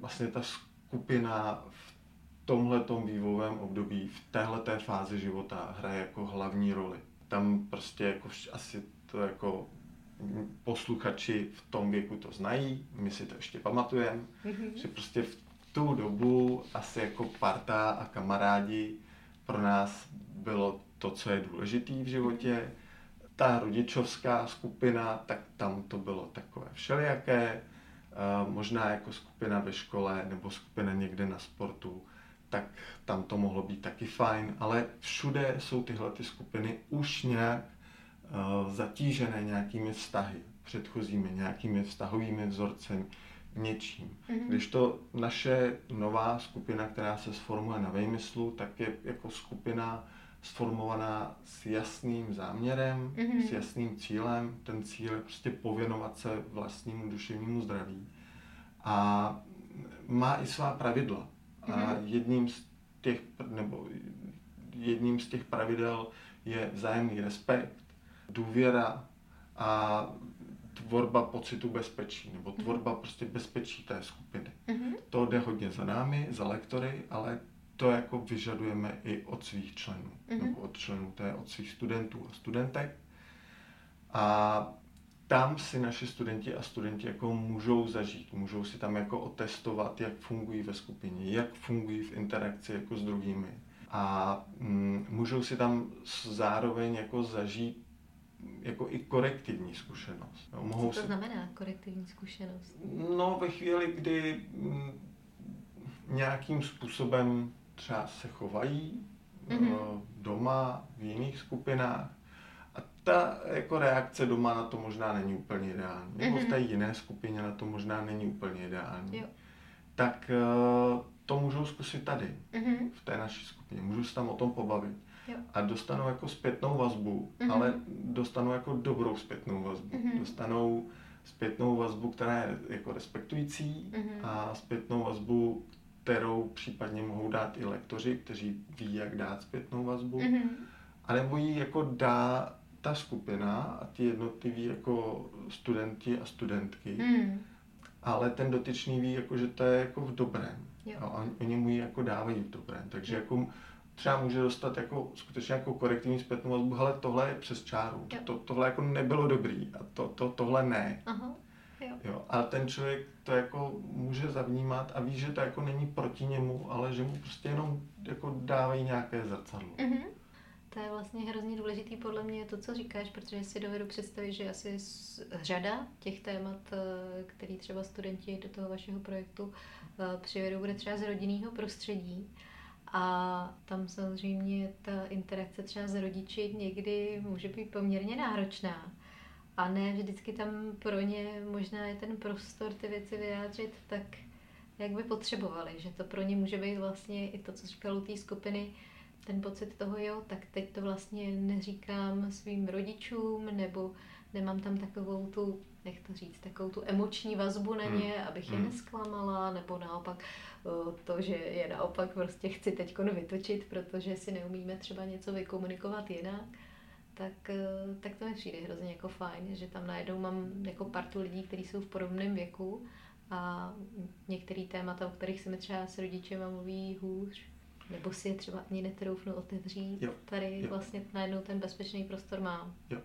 vlastně ta skupina v tomhletom vývojovém období, v téhleté fázi života hraje jako hlavní roli tam prostě jako asi to jako posluchači v tom věku to znají, my si to ještě pamatujeme, mm-hmm. že prostě v tu dobu asi jako parta a kamarádi pro nás bylo to, co je důležité v životě. Ta rodičovská skupina, tak tam to bylo takové všelijaké, možná jako skupina ve škole nebo skupina někde na sportu tak tam to mohlo být taky fajn, ale všude jsou tyhle ty skupiny už nějak uh, zatížené nějakými vztahy předchozími, nějakými vztahovými vzorcemi, něčím. Mm-hmm. Když to naše nová skupina, která se sformuje na vejmyslu, tak je jako skupina sformovaná s jasným záměrem, mm-hmm. s jasným cílem. Ten cíl je prostě pověnovat se vlastnímu duševnímu zdraví. A má i svá pravidla. A mhm. jedním z těch, nebo jedním z těch pravidel je vzájemný respekt, důvěra a tvorba pocitu bezpečí, nebo mhm. tvorba prostě bezpečí té skupiny. Mm-hmm. To jde hodně za námi, za lektory, ale to jako vyžadujeme i od svých členů, mm-hmm. nebo od členů té, od svých studentů a studentek. A tam si naši studenti a studenti jako můžou zažít, můžou si tam jako otestovat, jak fungují ve skupině, jak fungují v interakci jako s druhými. A mm, můžou si tam zároveň jako zažít jako i korektivní zkušenost. No, mohou Co to si... znamená korektivní zkušenost? No ve chvíli, kdy mm, nějakým způsobem třeba se chovají mm-hmm. doma, v jiných skupinách, ta jako reakce doma na to možná není úplně ideální, nebo mm-hmm. v té jiné skupině na to možná není úplně ideální, jo. tak uh, to můžou zkusit tady, mm-hmm. v té naší skupině. Můžu se tam o tom pobavit. Jo. A dostanou jako zpětnou vazbu, mm-hmm. ale dostanou jako dobrou zpětnou vazbu. Mm-hmm. Dostanou zpětnou vazbu, která je jako respektující mm-hmm. a zpětnou vazbu, kterou případně mohou dát i lektoři, kteří ví, jak dát zpětnou vazbu. Mm-hmm. A nebo ji jako dá ta skupina a ti jednotliví jako studenti a studentky, hmm. ale ten dotyčný ví, jako, že to je jako v dobrém. Jo. A oni mu ji jako dávají v dobrém. Takže jo. jako třeba může dostat jako skutečně jako korektivní zpětnou vazbu, ale tohle je přes čáru. To, tohle jako nebylo dobrý a to, to, tohle ne. Aha. Jo. A ten člověk to jako může zavnímat a ví, že to jako není proti němu, ale že mu prostě jenom jako dávají nějaké zrcadlo. Mm-hmm. To je vlastně hrozně důležitý podle mě to, co říkáš, protože si dovedu představit, že asi řada těch témat, eh, který třeba studenti do toho vašeho projektu eh, přivedou, bude třeba z rodinného prostředí. A tam samozřejmě ta interakce třeba s rodiči někdy může být poměrně náročná. A ne vždycky tam pro ně možná je ten prostor ty věci vyjádřit tak, jak by potřebovali. Že to pro ně může být vlastně i to, co říkal u té skupiny, ten pocit toho, jo, tak teď to vlastně neříkám svým rodičům, nebo nemám tam takovou tu, jak to říct, takovou tu emoční vazbu na ně, hmm. abych je hmm. nesklamala, nebo naopak to, že je naopak prostě chci teď vytočit, protože si neumíme třeba něco vykomunikovat jinak, tak, e, tak to mi přijde hrozně jako fajn, že tam najednou mám jako partu lidí, kteří jsou v podobném věku a některé témata, o kterých se mi třeba s rodiči mluví hůř, nebo si je třeba ani netroufnu otevřít. Jo. Tady jo. vlastně najednou ten bezpečný prostor mám. Jo.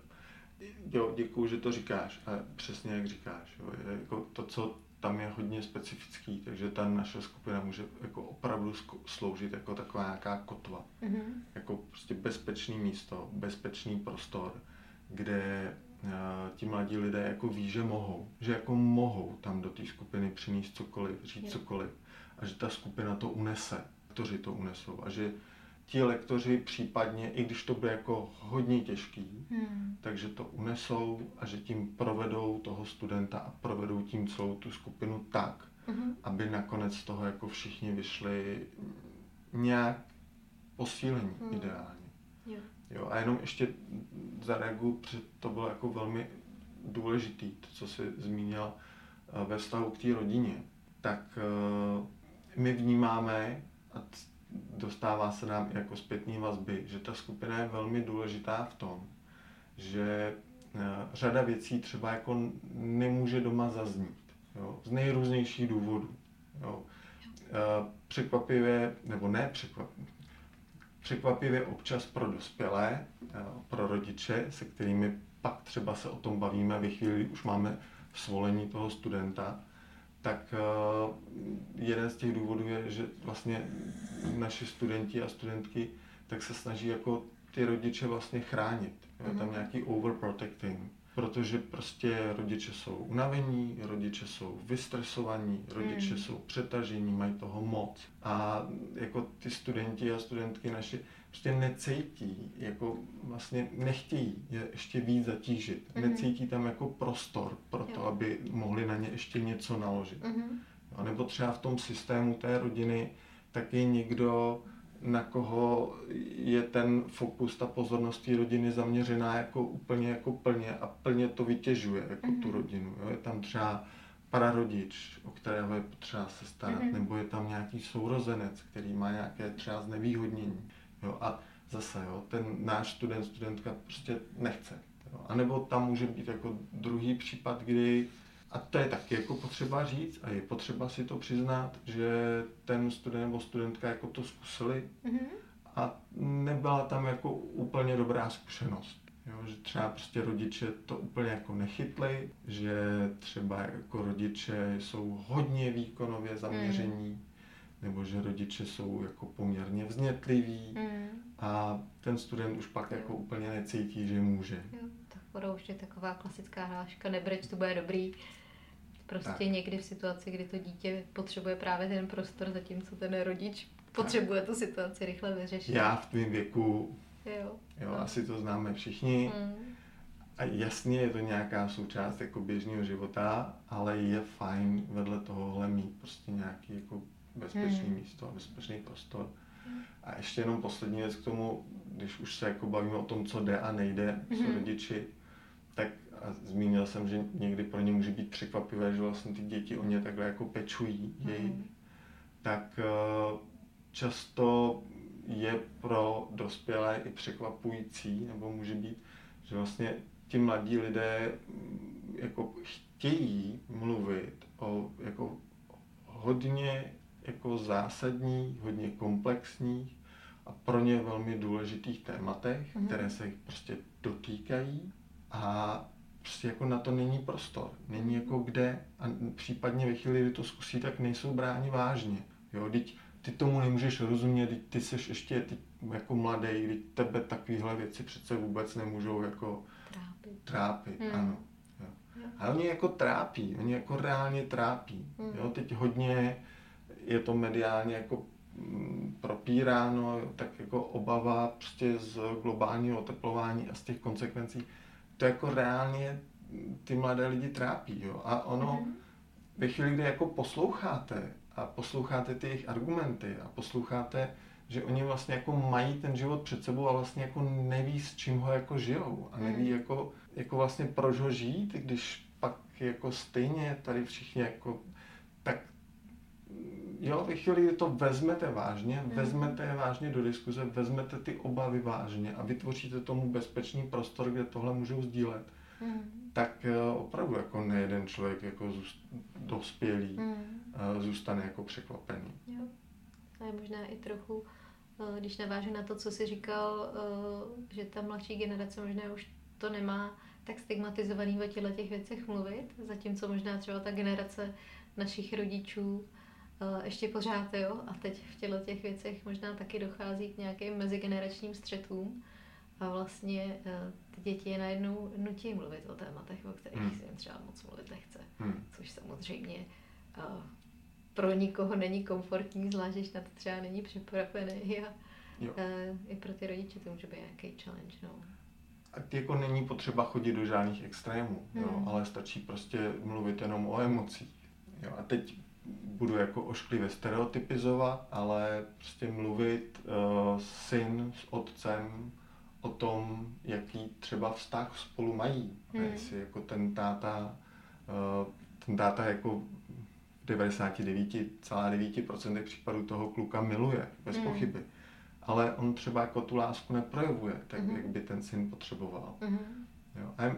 Jo, děkuju, že to říkáš. A přesně jak říkáš. Jo. Jako to, co tam je hodně specifický, takže ta naše skupina může jako opravdu sloužit jako taková nějaká kotva. Mm-hmm. Jako prostě bezpečný místo, bezpečný prostor, kde ti mladí lidé jako ví, že mohou, že jako mohou tam do té skupiny přinést cokoliv, říct cokoliv a že ta skupina to unese, lektoři to unesou a že ti lektoři případně, i když to bude jako hodně těžký, hmm. takže to unesou a že tím provedou toho studenta a provedou tím celou tu skupinu tak, hmm. aby nakonec z toho jako všichni vyšli nějak posílení hmm. ideálně. Jo. jo. A jenom ještě zareaguju, protože to bylo jako velmi důležitý, to, co jsi zmínila eh, ve vztahu k té rodině. Tak eh, my vnímáme, a dostává se nám jako zpětní vazby, že ta skupina je velmi důležitá v tom, že eh, řada věcí třeba jako nemůže doma zaznít. Jo, z nejrůznějších důvodů. Jo. Eh, překvapivě, nebo ne překvapivě, překvapivě občas pro dospělé, eh, pro rodiče, se kterými pak třeba se o tom bavíme ve chvíli, už máme svolení toho studenta, tak uh, jeden z těch důvodů je, že vlastně naši studenti a studentky tak se snaží jako ty rodiče vlastně chránit. Je tam mhm. nějaký overprotecting. Protože prostě rodiče jsou unavení, rodiče jsou vystresovaní, rodiče mm. jsou přetažení, mají toho moc. A jako ty studenti a studentky naši prostě necítí, jako vlastně nechtějí je ještě víc zatížit. Mm-hmm. Necítí tam jako prostor pro to, jo. aby mohli na ně ještě něco naložit. Mm-hmm. A nebo třeba v tom systému té rodiny tak je někdo, na koho je ten fokus, ta pozornost té rodiny zaměřená jako úplně jako plně a plně to vytěžuje jako mm-hmm. tu mhm. rodinu. Jo? Je tam třeba prarodič, o kterého je potřeba se starat, mm-hmm. nebo je tam nějaký sourozenec, který má nějaké třeba znevýhodnění. Jo? A zase, jo, ten náš student, studentka prostě nechce. Jo? A nebo tam může být jako druhý případ, kdy a to je taky jako potřeba říct a je potřeba si to přiznat, že ten student nebo studentka jako to zkusili mm-hmm. a nebyla tam jako úplně dobrá zkušenost. Jo, že třeba prostě rodiče to úplně jako nechytli, že třeba jako rodiče jsou hodně výkonově zaměření, mm nebo že rodiče jsou jako poměrně vznětliví mm. a ten student už pak jako úplně necítí, že může. Jo, tak budou už je taková klasická hláška, nebreč, to bude dobrý. Prostě tak. někdy v situaci, kdy to dítě potřebuje právě ten prostor, zatímco ten rodič potřebuje tak. tu situaci rychle vyřešit. Já v tvém věku, jo, jo no. asi to známe všichni, mm. a jasně je to nějaká součást jako běžného života, ale je fajn vedle tohohle mít prostě nějaký jako bezpečné hmm. místo a bezpečný prostor. Hmm. A ještě jenom poslední věc k tomu, když už se jako bavíme o tom, co jde a nejde hmm. s rodiči, tak a zmínil jsem, že někdy pro ně může být překvapivé, že vlastně ty děti o ně takhle jako pečují jej, hmm. tak uh, často je pro dospělé i překvapující, nebo může být, že vlastně ti mladí lidé mm, jako chtějí mluvit o jako hodně jako zásadní, hodně komplexních a pro ně velmi důležitých tématech, mm-hmm. které se jich prostě dotýkají a prostě jako na to není prostor, není jako kde a případně ve chvíli, kdy to zkusí, tak nejsou bráni vážně. Jo, teď ty tomu nemůžeš rozumět, teď ty jsi ještě ty, jako mladý, teď tebe takovéhle věci přece vůbec nemůžou jako trápit. trápit hmm. ano. Jo. A oni jako trápí, oni jako reálně trápí. Hmm. Jo, teď hodně je to mediálně jako mm, propíráno, tak jako obava prostě z globálního oteplování a z těch konsekvencí, to jako reálně ty mladé lidi trápí. Jo? A ono, mm-hmm. ve chvíli, kdy jako posloucháte a posloucháte ty jejich argumenty a posloucháte, že oni vlastně jako mají ten život před sebou a vlastně jako neví, s čím ho jako žijou a neví mm. jako, jako vlastně proč ho žít, když pak jako stejně tady všichni jako, tak jo, ve chvíli, kdy to vezmete vážně, mm. vezmete je vážně do diskuze, vezmete ty obavy vážně a vytvoříte tomu bezpečný prostor, kde tohle můžou sdílet, mm. tak eh, opravdu jako nejeden člověk jako zůst, dospělý mm. zůstane jako překvapený. Jo. A je možná i trochu, eh, když navážu na to, co jsi říkal, že ta mladší generace možná už to nemá tak stigmatizovaný o těchto těch věcech mluvit, zatímco možná třeba ta generace našich rodičů ještě pořád, jo, a teď v těchto těch věcech možná taky dochází k nějakým mezigeneračním střetům, a vlastně eh, ty děti je najednou nutí mluvit o tématech, o kterých hmm. se jim třeba moc mluvit nechce. Hmm. Což samozřejmě uh, pro nikoho není komfortní, zvlášť když na to třeba není připravený a jo. i pro ty rodiče to může být nějaký challenge. No. A jako není potřeba chodit do žádných extrémů, hmm. jo, ale stačí prostě mluvit jenom o emocích. Jo. A teď budu jako ošklivě stereotypizovat, ale prostě mluvit uh, syn s otcem o tom, jaký třeba vztah spolu mají. Hmm. A jestli jako ten táta, uh, ten táta jako v 99,9% případů toho kluka miluje, bez hmm. pochyby. Ale on třeba jako tu lásku neprojevuje, tak hmm. jak by ten syn potřeboval. Hmm. Jo. A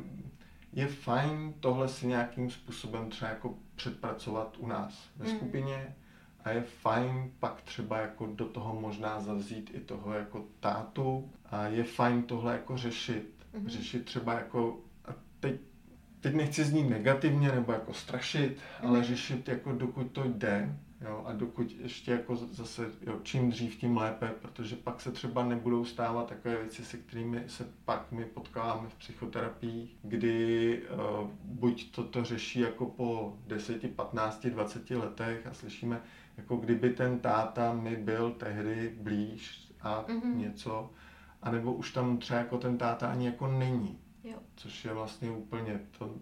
je fajn tohle si nějakým způsobem třeba jako předpracovat u nás ve mm. skupině a je fajn pak třeba jako do toho možná zavzít i toho jako tátu a je fajn tohle jako řešit. Mm. Řešit třeba jako, a teď, teď nechci znít negativně nebo jako strašit, mm. ale řešit jako dokud to jde, Jo, a dokud ještě jako zase, jo, čím dřív, tím lépe, protože pak se třeba nebudou stávat takové věci, se kterými se pak my potkáváme v psychoterapii, kdy uh, buď to, to řeší jako po 10, 15, 20 letech a slyšíme, jako kdyby ten táta mi byl tehdy blíž a mm-hmm. něco, anebo už tam třeba jako ten táta ani jako není. Jo. Což je vlastně úplně to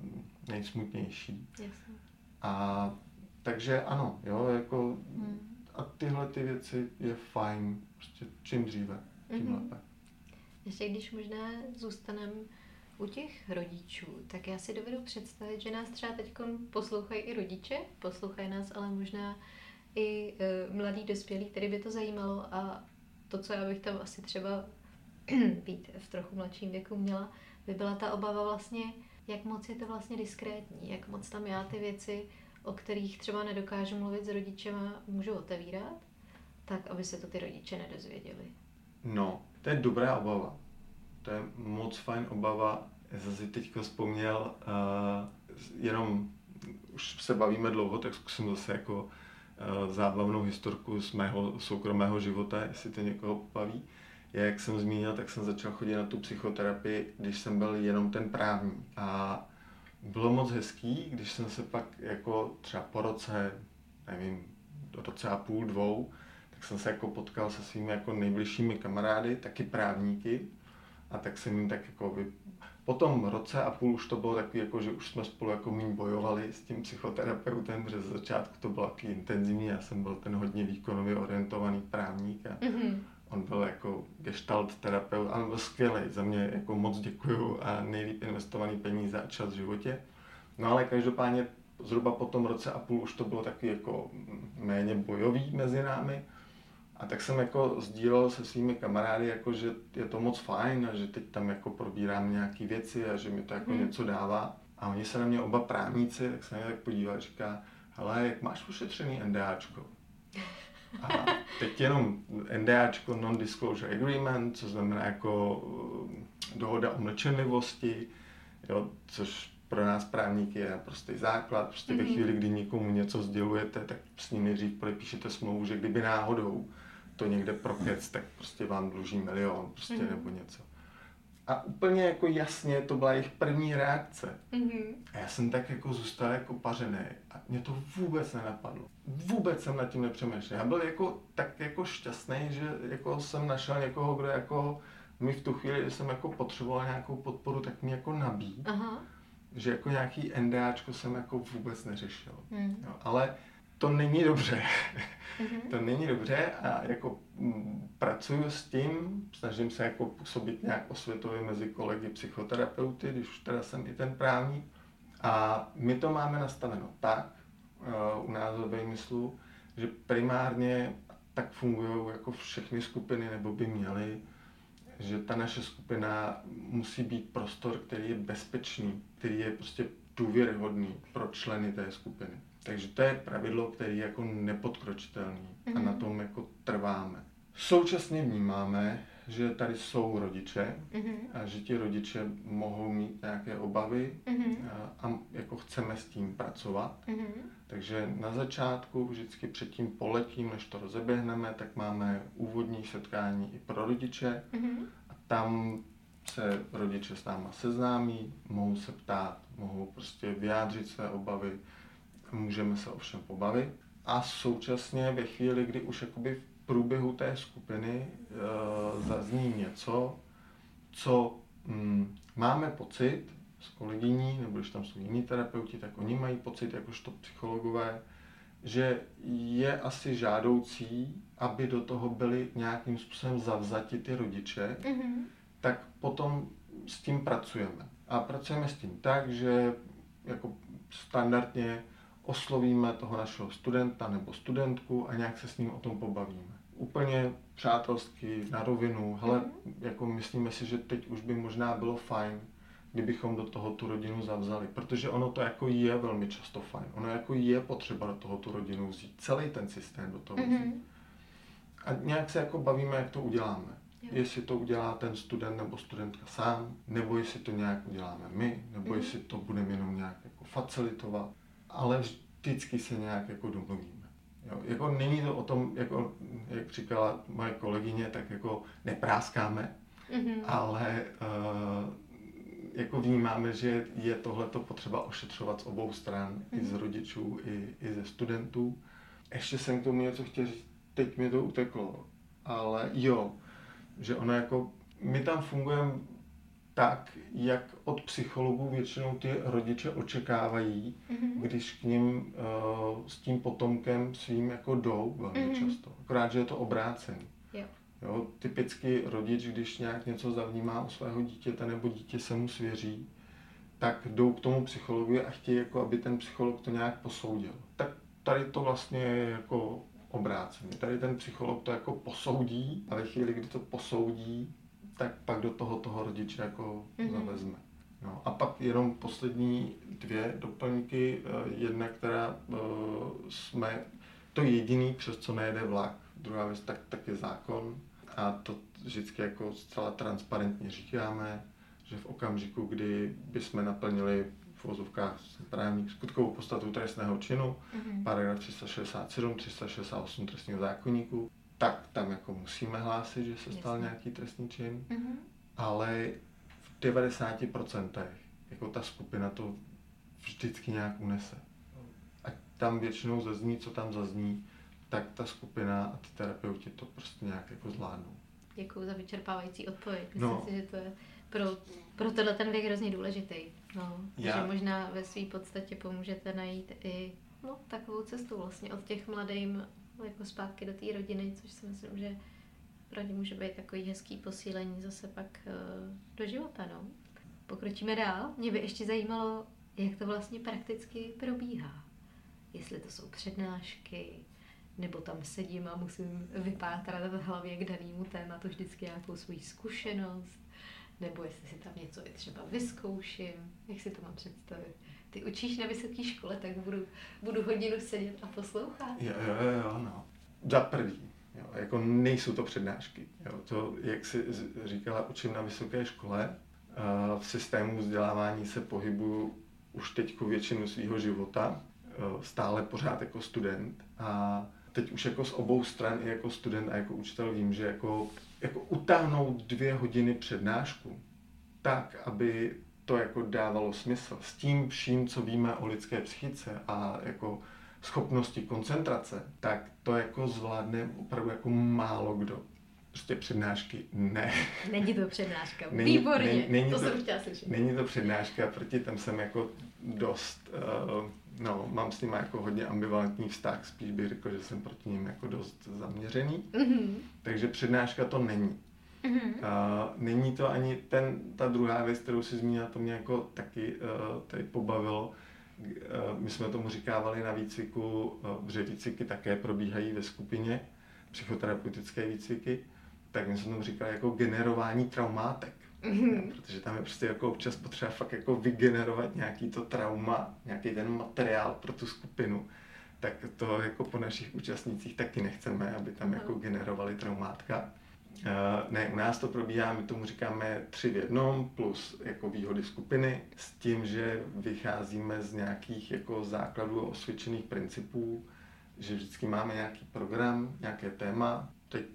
nejsmutnější. Jasně. A takže ano, jo, jako hmm. a tyhle ty věci je fajn, prostě čím dříve, tím hmm. lépe. Ještě když možná zůstaneme u těch rodičů, tak já si dovedu představit, že nás třeba teď poslouchají i rodiče, poslouchají nás ale možná i e, mladí dospělí, který by to zajímalo a to, co já bych tam asi třeba být v trochu mladším věku měla, by byla ta obava vlastně, jak moc je to vlastně diskrétní, jak moc tam já ty věci o kterých třeba nedokážu mluvit s rodičema, můžu otevírat, tak aby se to ty rodiče nedozvěděli. No, to je dobrá obava. To je moc fajn obava. Já jsem si teďka vzpomněl, uh, jenom už se bavíme dlouho, tak zkusím zase jako uh, zábavnou historku z mého soukromého života, jestli to někoho baví. Já, jak jsem zmínil, tak jsem začal chodit na tu psychoterapii, když jsem byl jenom ten právní. A bylo moc hezký, když jsem se pak jako třeba po roce, nevím, do roce a půl, dvou, tak jsem se jako potkal se svými jako nejbližšími kamarády, taky právníky, a tak jsem jim tak jako by... Po tom roce a půl už to bylo takový, jako, že už jsme spolu jako méně bojovali s tím psychoterapeutem, protože z začátku to bylo taky intenzivní, já jsem byl ten hodně výkonově orientovaný právník a mm-hmm on byl jako gestalt terapeut, on byl skvělý, za mě jako moc děkuju a nejlíp investovaný peníze a čas v životě. No ale každopádně zhruba po tom roce a půl už to bylo taky jako méně bojový mezi námi. A tak jsem jako sdílel se svými kamarády, jako že je to moc fajn a že teď tam jako probírám nějaké věci a že mi to jako hmm. něco dává. A oni se na mě oba právníci, tak se na mě tak podívali, říká, hele, jak máš ušetřený NDAčko? A teď jenom NDAčko, Non-Disclosure Agreement, co znamená jako eh, dohoda o mlčenlivosti, jo, což pro nás právníky je prostě základ. Prostě mm-hmm. ve mhm. chvíli, kdy někomu něco sdělujete, tak s ním nejdřív podepíšete smlouvu, že kdyby náhodou to někde prokec, tak prostě vám dluží milion prostě mm-hmm. nebo něco. A úplně jako jasně to byla jejich první reakce. Mm-hmm. A já jsem tak jako zůstal jako pařený a mě to vůbec nenapadlo. Vůbec jsem nad tím nepřemýšlel. Já byl jako tak jako šťastný, že jako jsem našel někoho, kdo jako mi v tu chvíli, kdy jsem jako potřeboval nějakou podporu, tak mi jako nabít. Aha. Že jako nějaký NDAčko jsem jako vůbec neřešil. Mm. Jo, ale to není dobře. Mm-hmm. to není dobře a jako m, mm, pracuju s tím, snažím se jako působit nějak osvětově mezi kolegy psychoterapeuty, když už teda jsem i ten právník. A my to máme nastaveno tak, uh, u nás ve Vejmyslu, že primárně tak fungují jako všechny skupiny, nebo by měly, že ta naše skupina musí být prostor, který je bezpečný, který je prostě důvěryhodný pro členy té skupiny. Takže to je pravidlo, které je jako nepodkročitelné mm-hmm. a na mhm. tom jako trváme. Současně vnímáme, že tady jsou rodiče mm-hmm. a že ti rodiče mohou mít nějaké obavy mm-hmm. a, a jako chceme s tím pracovat. Mm-hmm. Takže na začátku, vždycky před tím poletím, než to rozeběhneme, tak máme úvodní setkání i pro rodiče mm-hmm. a tam se rodiče s náma seznámí, mohou se ptát, mohou prostě vyjádřit své obavy, můžeme se ovšem pobavit. A současně ve chvíli, kdy už jakoby v průběhu té skupiny e, zazní něco, co mm, máme pocit s kolegyní, nebo když tam jsou jiní terapeuti, tak oni mají pocit, jakožto psychologové, že je asi žádoucí, aby do toho byli nějakým způsobem zavzati ty rodiče, mm-hmm. tak potom s tím pracujeme. A pracujeme s tím tak, že jako standardně oslovíme toho našeho studenta nebo studentku a nějak se s ním o tom pobavíme. Úplně přátelsky, na rovinu, hele, mm-hmm. jako myslíme si, že teď už by možná bylo fajn, kdybychom do toho tu rodinu zavzali. Protože ono to jako je velmi často fajn. Ono jako je potřeba do toho tu rodinu vzít. Celý ten systém do toho vzít. Mm-hmm. A nějak se jako bavíme, jak to uděláme. Jo. Jestli to udělá ten student nebo studentka sám, nebo jestli to nějak uděláme my, nebo mm-hmm. jestli to budeme jenom nějak jako facilitovat. Ale vždycky se nějak jako domluvíme. Jo, jako není to o tom, jako, jak říkala moje kolegyně, tak jako nepráskáme, mm-hmm. ale uh, jako vnímáme, že je tohleto potřeba ošetřovat z obou stran, mm-hmm. i z mhm. rodičů, i, i ze studentů. Ještě jsem k tomu něco chtěl říct, teď mi to uteklo, ale jo, že ono jako, my tam fungujeme tak, jak od psychologů většinou ty rodiče očekávají, mm-hmm. když k ním uh, s tím potomkem svým jako jdou velmi mm-hmm. často. Akorát, že je to obrácený. Jo. Jo, typicky rodič, když nějak něco zavnímá u svého dítěte nebo dítě se mu svěří, tak jdou k tomu psychologu a chtějí, jako, aby ten psycholog to nějak posoudil. Tak tady to vlastně je jako obráceně. Tady ten psycholog to jako posoudí a ve chvíli, kdy to posoudí, tak pak do toho toho rodiče jako mm-hmm. zavezme. No, a pak jenom poslední dvě doplňky. Eh, jedna, která uh, jsme, to jediný, přes co nejede vlak. Druhá věc, tak, tak je zákon a to vždycky jako zcela transparentně říkáme, že v okamžiku, kdy bychom naplnili v vozovkách právní skutkovou podstatu trestného činu, mm-hmm. paragraf 367, 368 trestního zákonníku, tak tam jako musíme hlásit, že se Jasně. stal nějaký trestný čin, mm-hmm. ale v 90% jako ta skupina to vždycky nějak unese. A tam většinou zazní, co tam zazní, tak ta skupina a ty terapeuti to prostě nějak jako zvládnou. Děkuji za vyčerpávající odpověď. Myslím no. si, že to je pro, pro tohle ten věk hrozně důležitý. No, Já. že možná ve své podstatě pomůžete najít i no, takovou cestu vlastně od těch mladým jako zpátky do té rodiny, což si myslím, že ně může být takový hezký posílení zase pak uh, do života. No. Pokročíme dál. Mě by ještě zajímalo, jak to vlastně prakticky probíhá. Jestli to jsou přednášky, nebo tam sedím a musím vypátrat v hlavě k danému tématu vždycky nějakou svou zkušenost, nebo jestli si tam něco i třeba vyzkouším, jak si to mám představit. Ty učíš na vysoké škole, tak budu, budu hodinu sedět a poslouchat. Jo, jo, jo, no. Za prvý, jo, jako nejsou to přednášky. Jo. To, jak jsi říkala, učím na vysoké škole, v systému vzdělávání se pohybuju už teď většinu svého života, stále pořád jako student a teď už jako z obou stran i jako student a jako učitel vím, že jako, jako utáhnout dvě hodiny přednášku tak, aby to jako dávalo smysl. S tím vším, co víme o lidské psychice a jako schopnosti koncentrace, tak to jako zvládne opravdu jako málo kdo. Prostě přednášky ne. Není to přednáška, není, výborně, není, není to, to jsem chtěla slyšet. Není to přednáška, proti tam jsem jako dost uh, no, mám s nimi jako hodně ambivalentní vztah, spíš bych řekl, že jsem proti ním jako dost zaměřený. Mm-hmm. Takže přednáška to není. Mm-hmm. Uh, není to ani ten, ta druhá věc, kterou si zmínila, to mě jako taky uh, tady pobavilo. Uh, my jsme tomu říkávali na výcviku, uh, že výcviky také probíhají ve skupině, psychoterapeutické výcviky, tak my jsme tomu říkali jako generování traumátek. Mm-hmm. Protože tam je prostě jako občas potřeba fakt jako vygenerovat nějaký to trauma, nějaký ten materiál pro tu skupinu. Tak to jako po našich účastnících taky nechceme, aby tam jako generovali traumátka. Uh, ne, u nás to probíhá, my tomu říkáme tři v jednom, plus jako výhody skupiny, s tím, že vycházíme z nějakých jako základů osvědčených principů, že vždycky máme nějaký program, nějaké téma, teď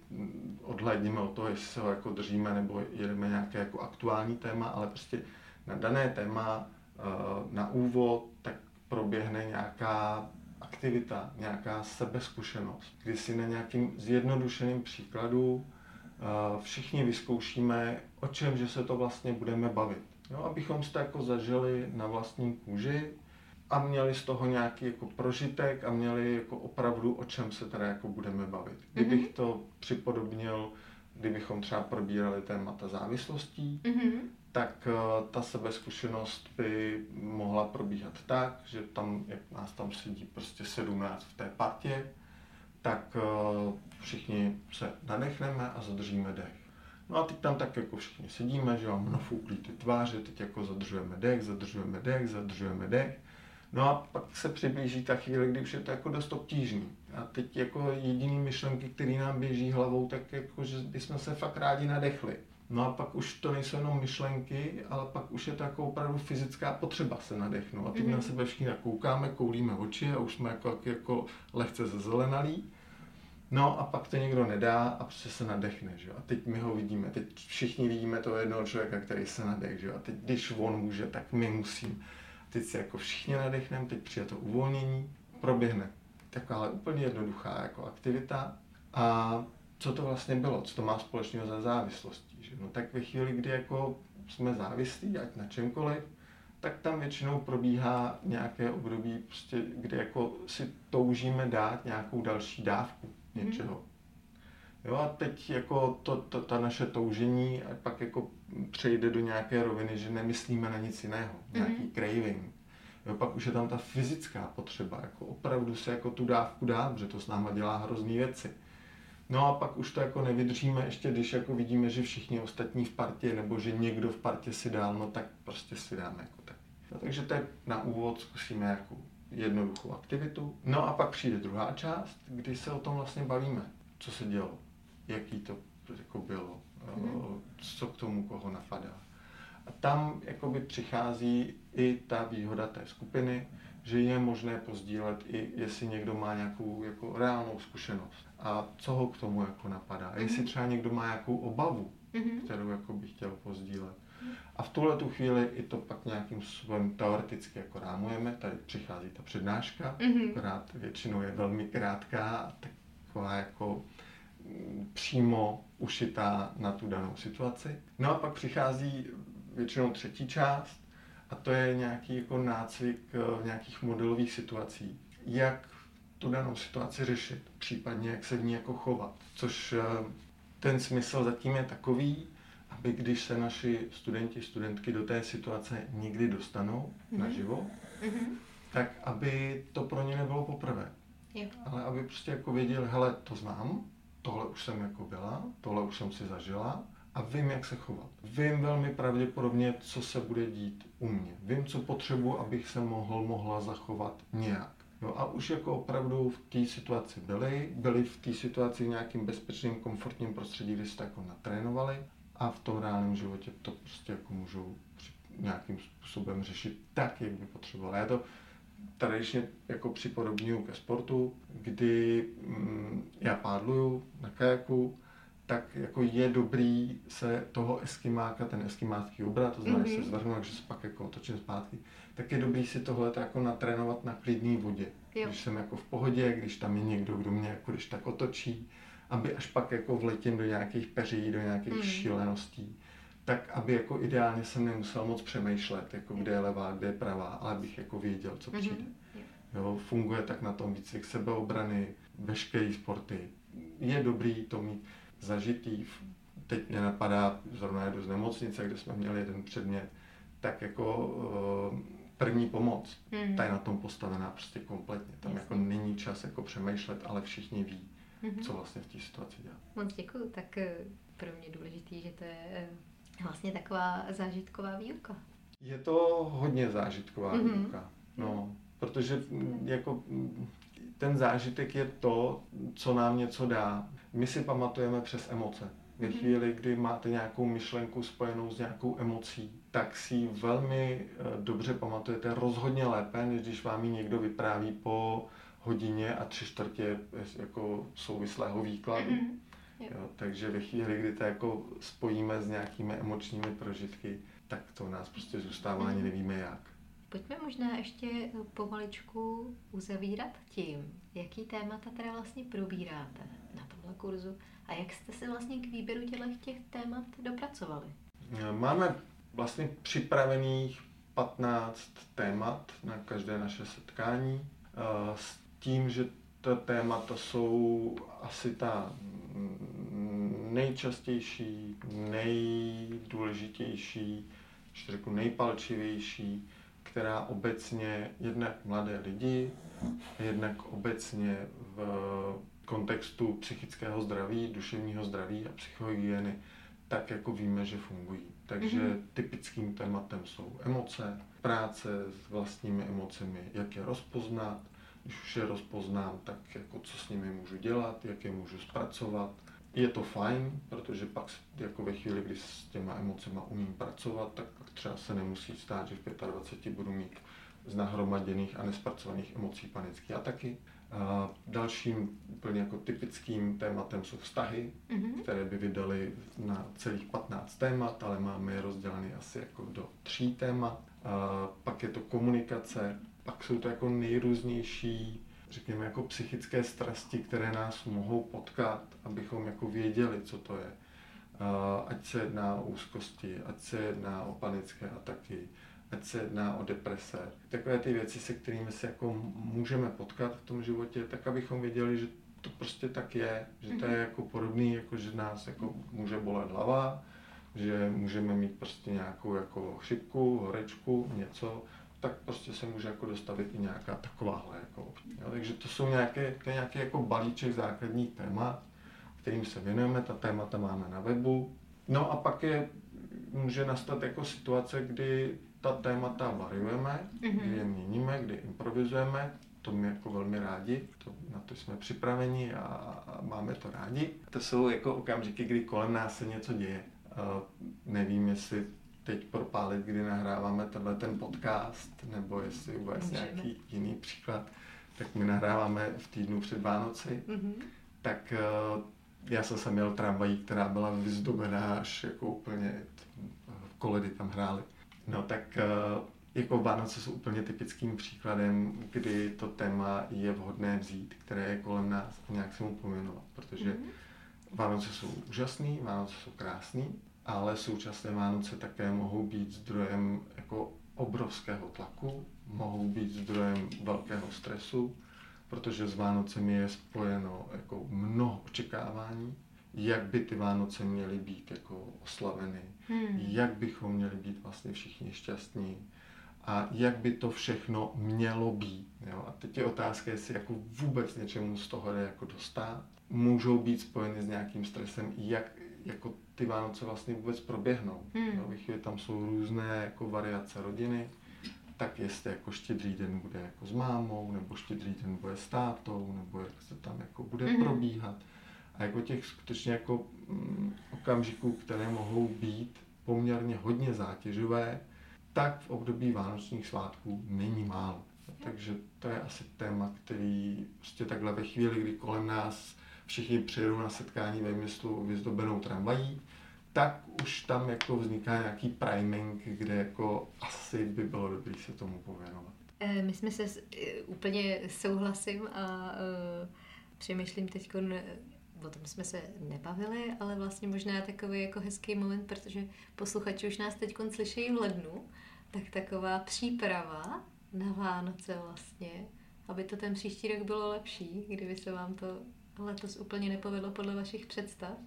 odhledíme od toho, jestli se ho jako držíme nebo jedeme nějaké jako aktuální téma, ale prostě na dané téma eh, na úvod tak proběhne nějaká aktivita, nějaká sebezkušenost, kdy si na nějakým zjednodušeným příkladu eh, všichni vyzkoušíme, o čem, že se to vlastně budeme bavit. Jo, abychom to jako zažili na vlastní kůži a měli z toho nějaký jako prožitek a měli jako opravdu o čem se teda jako budeme bavit. Kdybych mm-hmm. to připodobnil, kdybychom třeba probírali témata závislostí, mm-hmm. tak uh, ta sebezkušenost by mohla probíhat tak, že tam, jak nás tam sedí prostě 17 v té partě, tak uh, všichni se nadechneme a zadržíme dech. No a teď tam tak jako všichni sedíme, že mám nafouklý ty tváře, teď jako zadržujeme dech, zadržujeme dech, zadržujeme dech. No a pak se přiblíží ta chvíle, kdy už je to jako dost obtížný. A teď jako jediný myšlenky, které nám běží hlavou, tak jako, že bychom se fakt rádi nadechli. No a pak už to nejsou jenom myšlenky, ale pak už je to jako opravdu fyzická potřeba se nadechnout. A teď mm-hmm. na sebe všichni koukáme, koulíme oči a už jsme jako, jako lehce zezelenalí. No a pak to někdo nedá a prostě se nadechne, že A teď my ho vidíme, teď všichni vidíme toho jednoho člověka, který se nadech, že A teď když on může, tak my musíme. Teď se jako všichni nadechneme, teď přijde to uvolnění, proběhne. Taková úplně jednoduchá jako aktivita. A co to vlastně bylo, co to má společného za závislostí, že? No tak ve chvíli, kdy jako jsme závislí, ať na čemkoliv, tak tam většinou probíhá nějaké období, prostě, kdy jako si toužíme dát nějakou další dávku něčeho. Jo a teď jako to, to, ta naše toužení a pak jako přejde do nějaké roviny, že nemyslíme na nic jiného, nějaký mm-hmm. craving. Jo, pak už je tam ta fyzická potřeba, jako opravdu se jako tu dávku dát, protože to s náma dělá hrozný věci. No a pak už to jako nevydržíme, ještě když jako vidíme, že všichni ostatní v partě, nebo že někdo v partě si dál, no tak prostě si dáme jako tak. No, takže to je na úvod zkusíme jako jednoduchou aktivitu. No a pak přijde druhá část, kdy se o tom vlastně bavíme, co se dělo, jaký to jako bylo, mm-hmm. co k tomu koho napadá. A tam jakoby přichází i ta výhoda té skupiny, že je možné pozdílet i jestli někdo má nějakou jako reálnou zkušenost a co ho k tomu jako napadá. A jestli mhm. třeba někdo má nějakou obavu, mm-hmm. kterou jako by chtěl pozdílet. A v tuhle tu chvíli i to pak nějakým způsobem teoreticky jako rámujeme. Tady přichází ta přednáška, mm-hmm. akorát většinou je velmi krátká a taková jako mm, přímo ušitá na tu danou situaci. No a pak přichází většinou třetí část a to je nějaký jako nácvik v nějakých modelových situací. Jak tu danou situaci řešit, případně jak se v ní jako chovat. Což eh, ten smysl zatím je takový, aby když se naši studenti, studentky do té situace někdy dostanou mm-hmm. naživo, mm-hmm. tak aby to pro ně nebylo poprvé. Jo. Ale aby prostě jako věděli, hele, to znám, tohle už jsem jako byla, tohle už jsem si zažila a vím, jak se chovat. Vím velmi pravděpodobně, co se bude dít u mě. Vím, co potřebuji, abych se mohl, mohla zachovat nějak. Jo, a už jako opravdu v té situaci byli, byli v té situaci v nějakým bezpečným, komfortním prostředí, kde se to jako natrénovali a v tom reálném životě to prostě jako můžou nějakým způsobem řešit tak, jak by potřeboval. Já to tradičně jako připodobňuji ke sportu, kdy mm, já pádluju na kajaku, tak jako je dobrý se toho eskimáka, ten eskimácký obrat, to znamená, mm-hmm. že se mhm. zvrhnu, takže se pak jako otočím zpátky, tak je dobrý si tohle jako natrénovat na klidné vodě. Jo. Když jsem jako v pohodě, když tam je někdo, kdo mě jako když tak otočí, aby až pak jako vletím do nějakých peří, do nějakých mm. šíleností, tak aby jako ideálně jsem nemusel moc přemýšlet, jako kde je levá, kde je pravá, ale bych jako věděl, co mm-hmm. přijde. Jo, funguje tak na tom výcvik sebeobrany, veškerý sporty. Je dobrý to mít zažitý. Teď mě napadá, zrovna jedu z nemocnice, kde jsme měli jeden předmět, tak jako uh, první pomoc, mm. ta je na tom postavená prostě kompletně. Tam Jasně. jako není čas jako přemýšlet, ale všichni ví, mm-hmm. co vlastně v té situaci dělat. Moc děkuji, tak eh, pro mě důležitý, že to je eh, vlastně taková zážitková výuka. Je to hodně zážitková mm-hmm. výuka, no, protože mm, jako mm, ten zážitek je to, co nám něco dá. My si pamatujeme přes emoce. Ve mm-hmm. chvíli, kdy máte nějakou myšlenku spojenou s nějakou emocí, tak si ji velmi eh, dobře pamatujete, rozhodně lépe, než když vám ji někdo vypráví po hodině a tři čtvrtě jako souvislého výkladu. Mm-hmm. Jo, takže ve chvíli, kdy to jako spojíme s nějakými emočními prožitky, tak to nás prostě zůstává, ani mhm. nevíme jak. Pojďme možná ještě pomaličku uzavírat tím, jaký témata teda vlastně probíráte tomhle kurzu a jak jste se vlastně k výběru těch témat dopracovali. Máme vlastně připravených 15 témat na každé naše setkání s tím, že ta témata jsou asi ta nejčastější, nejdůležitější, ještě řeknu nejpalčivější, která obecně jednak mladé lidi, jednak obecně v kontextu psychického zdraví, duševního zdraví a psychohygieny, tak jako víme, že fungují. Takže mm-hmm. typickým tématem jsou emoce, práce s vlastními emocemi, jak je rozpoznat, když už je rozpoznám, tak jako co s nimi můžu dělat, jak je můžu zpracovat. Je to fajn, protože pak jako ve chvíli, kdy s těma emocema umím pracovat, tak třeba se nemusí stát, že v 25 budu mít z nahromaděných a nespracovaných emocí panické ataky. A dalším úplně jako typickým tématem jsou vztahy, mm-hmm. které by vydali na celých 15 témat, ale máme je rozděleny asi jako do tří témat. A pak je to komunikace, pak jsou to jako nejrůznější, řekněme, jako psychické strasti, které nás mohou potkat, abychom jako věděli, co to je. Ať se jedná o úzkosti, ať se jedná o panické ataky, ať se jedná o deprese. Takové ty věci, se kterými se jako můžeme potkat v tom životě, tak abychom věděli, že to prostě tak je, že to je mhm. jako podobný, jako že nás jako může bolet hlava, že můžeme mít prostě nějakou jako chřipku, horečku, něco, tak prostě se může jako dostavit i nějaká takováhle. Jako, jo, takže to jsou nějaké, to je nějaký jako balíček základních témat, kterým se věnujeme, ta témata máme na webu. No a pak je, může nastat jako situace, kdy ta témata variujeme, mm-hmm. kdy je měníme, kdy improvizujeme, to my jako velmi rádi, to, na to jsme připraveni a, a máme to rádi. To jsou jako okamžiky, kdy kolem nás se něco děje. Uh, nevím, jestli teď propálit, kdy nahráváme tenhle ten podcast, nebo jestli vůbec nějaký jiný příklad, tak my nahráváme v týdnu před Vánoci, mm-hmm. tak uh, já jsem se měl tramvají, která byla vyzdobená až jako úplně koledy tam hrály. No tak uh, jako Vánoce jsou úplně typickým příkladem, kdy to téma je vhodné vzít, které je kolem nás a nějak se mu pomenovat, protože mm-hmm. Vánoce jsou úžasný, Vánoce jsou krásný, ale současné Vánoce také mohou být zdrojem jako obrovského tlaku, mohou být zdrojem velkého stresu, protože s Vánocemi je spojeno jako mnoho očekávání, jak by ty Vánoce měly být jako oslaveny, hmm. jak bychom měli být vlastně všichni šťastní a jak by to všechno mělo být. Jo? A teď je otázka, jestli jako vůbec něčemu z toho jde jako dostat. Můžou být spojeny s nějakým stresem, jak jako ty Vánoce vlastně vůbec proběhnou. Hmm. No, chvíli tam jsou různé jako variace rodiny, tak jestli jako štědrý den bude jako s mámou, nebo štědrý den bude s tátou, nebo jak se tam jako bude hmm. probíhat. A jako těch skutečně jako mm, okamžiků, které mohou být poměrně hodně zátěžové, tak v období vánočních svátků není málo. Takže to je asi téma, který prostě takhle ve chvíli, kdy kolem nás všichni přijedou na setkání ve městu vyzdobenou tramvají, tak už tam jako vzniká nějaký priming, kde jako asi by bylo dobré se tomu pověnovat. Eh, my jsme se eh, úplně souhlasím a uh, přemýšlím teď, o tom jsme se nebavili, ale vlastně možná takový jako hezký moment, protože posluchači už nás teď slyšejí v lednu, tak taková příprava na Vánoce vlastně, aby to ten příští rok bylo lepší, kdyby se vám to letos úplně nepovedlo podle vašich představ,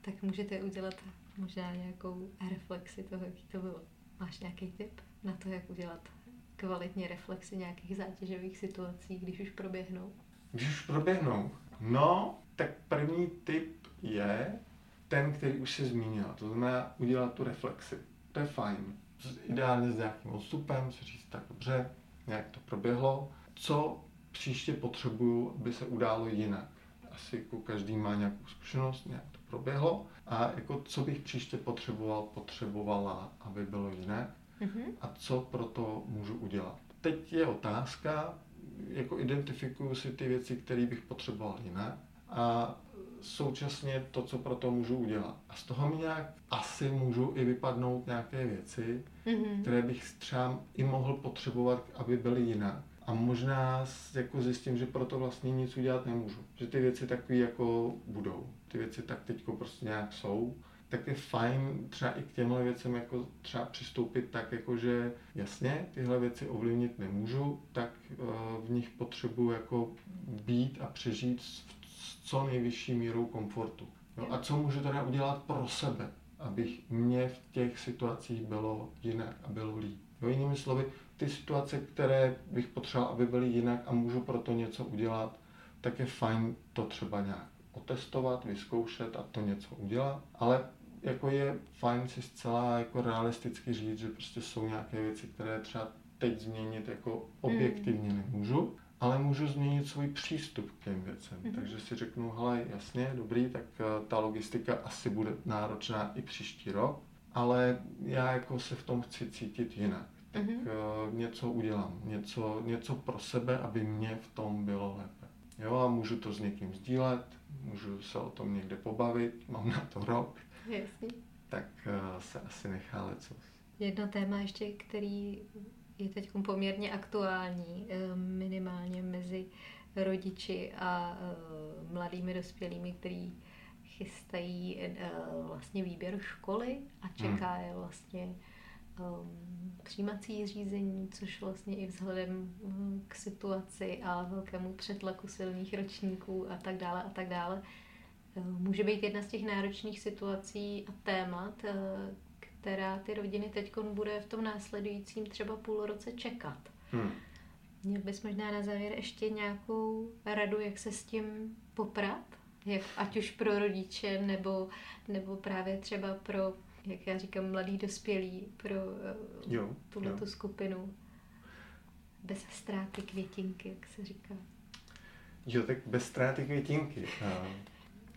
tak můžete udělat možná nějakou reflexi toho, jak to bylo. Máš nějaký tip na to, jak udělat kvalitně reflexy nějakých zátěžových situací, když už proběhnou? Když už proběhnou? No, tak první tip je ten, který už si zmínila. To znamená udělat tu reflexi. To je fajn. Ideálně s nějakým odstupem, si říct tak dobře, nějak to proběhlo. Co příště potřebuju, aby se událo jinak? asi jako každý má nějakou zkušenost, nějak to proběhlo. A jako co bych příště potřeboval, potřebovala, aby bylo jinak mm-hmm. a co pro to můžu udělat. Teď je otázka, jako identifikuju si ty věci, které bych potřeboval jinak a současně to, co pro to můžu udělat. A z toho mi nějak asi můžu i vypadnout nějaké věci, mm-hmm. které bych třeba i mohl potřebovat, aby byly jinak. A možná jako zjistím, že pro to vlastně nic udělat nemůžu. Že ty věci takové jako budou. Ty věci tak teď prostě nějak jsou tak je fajn třeba i k těmhle věcem jako třeba přistoupit tak, jako že jasně, tyhle věci ovlivnit nemůžu, tak uh, v nich potřebuji jako být a přežít s, s co nejvyšší mírou komfortu. Jo? A co můžu teda udělat pro sebe, abych mě v těch situacích bylo jinak a bylo líp. Jo, jinými slovy, ty situace, které bych potřeboval, aby byly jinak a můžu pro to něco udělat, tak je fajn to třeba nějak otestovat, vyzkoušet a to něco udělat, ale jako je fajn si zcela jako realisticky říct, že prostě jsou nějaké věci, které třeba teď změnit jako objektivně hmm. nemůžu, ale můžu změnit svůj přístup k těm věcem. Mm. Takže si řeknu, hele, jasně, dobrý, tak eh, ta logistika asi bude náročná i příští rok, ale já jako se v tom chci cítit jinak. Tak mm. něco udělám, něco, něco pro sebe, aby mě v tom bylo lépe. Jo, a můžu to s někým sdílet, můžu se o tom někde pobavit, mám na to rok, Jasně. tak uh, se asi nechá lecos. Jedno téma ještě, který je teď poměrně aktuální, eh, minimálně mezi rodiči a eh, mladými dospělými, kteří chystají vlastně výběr školy a hmm. čeká je vlastně přijímací řízení, což vlastně i vzhledem k situaci a velkému přetlaku silných ročníků a tak dále a tak dále, může být jedna z těch náročných situací a témat, eh, která ty rodiny teď bude v tom následujícím třeba půl roce čekat. Hmm. Měl bys možná na závěr ještě nějakou radu, jak se s tím poprat? Jak, ať už pro rodiče, nebo, nebo právě třeba pro, jak já říkám, mladý dospělí, pro eh, jo, tuhle tu skupinu. Bez ztráty květinky, jak se říká. Jo, tak bez ztráty květinky.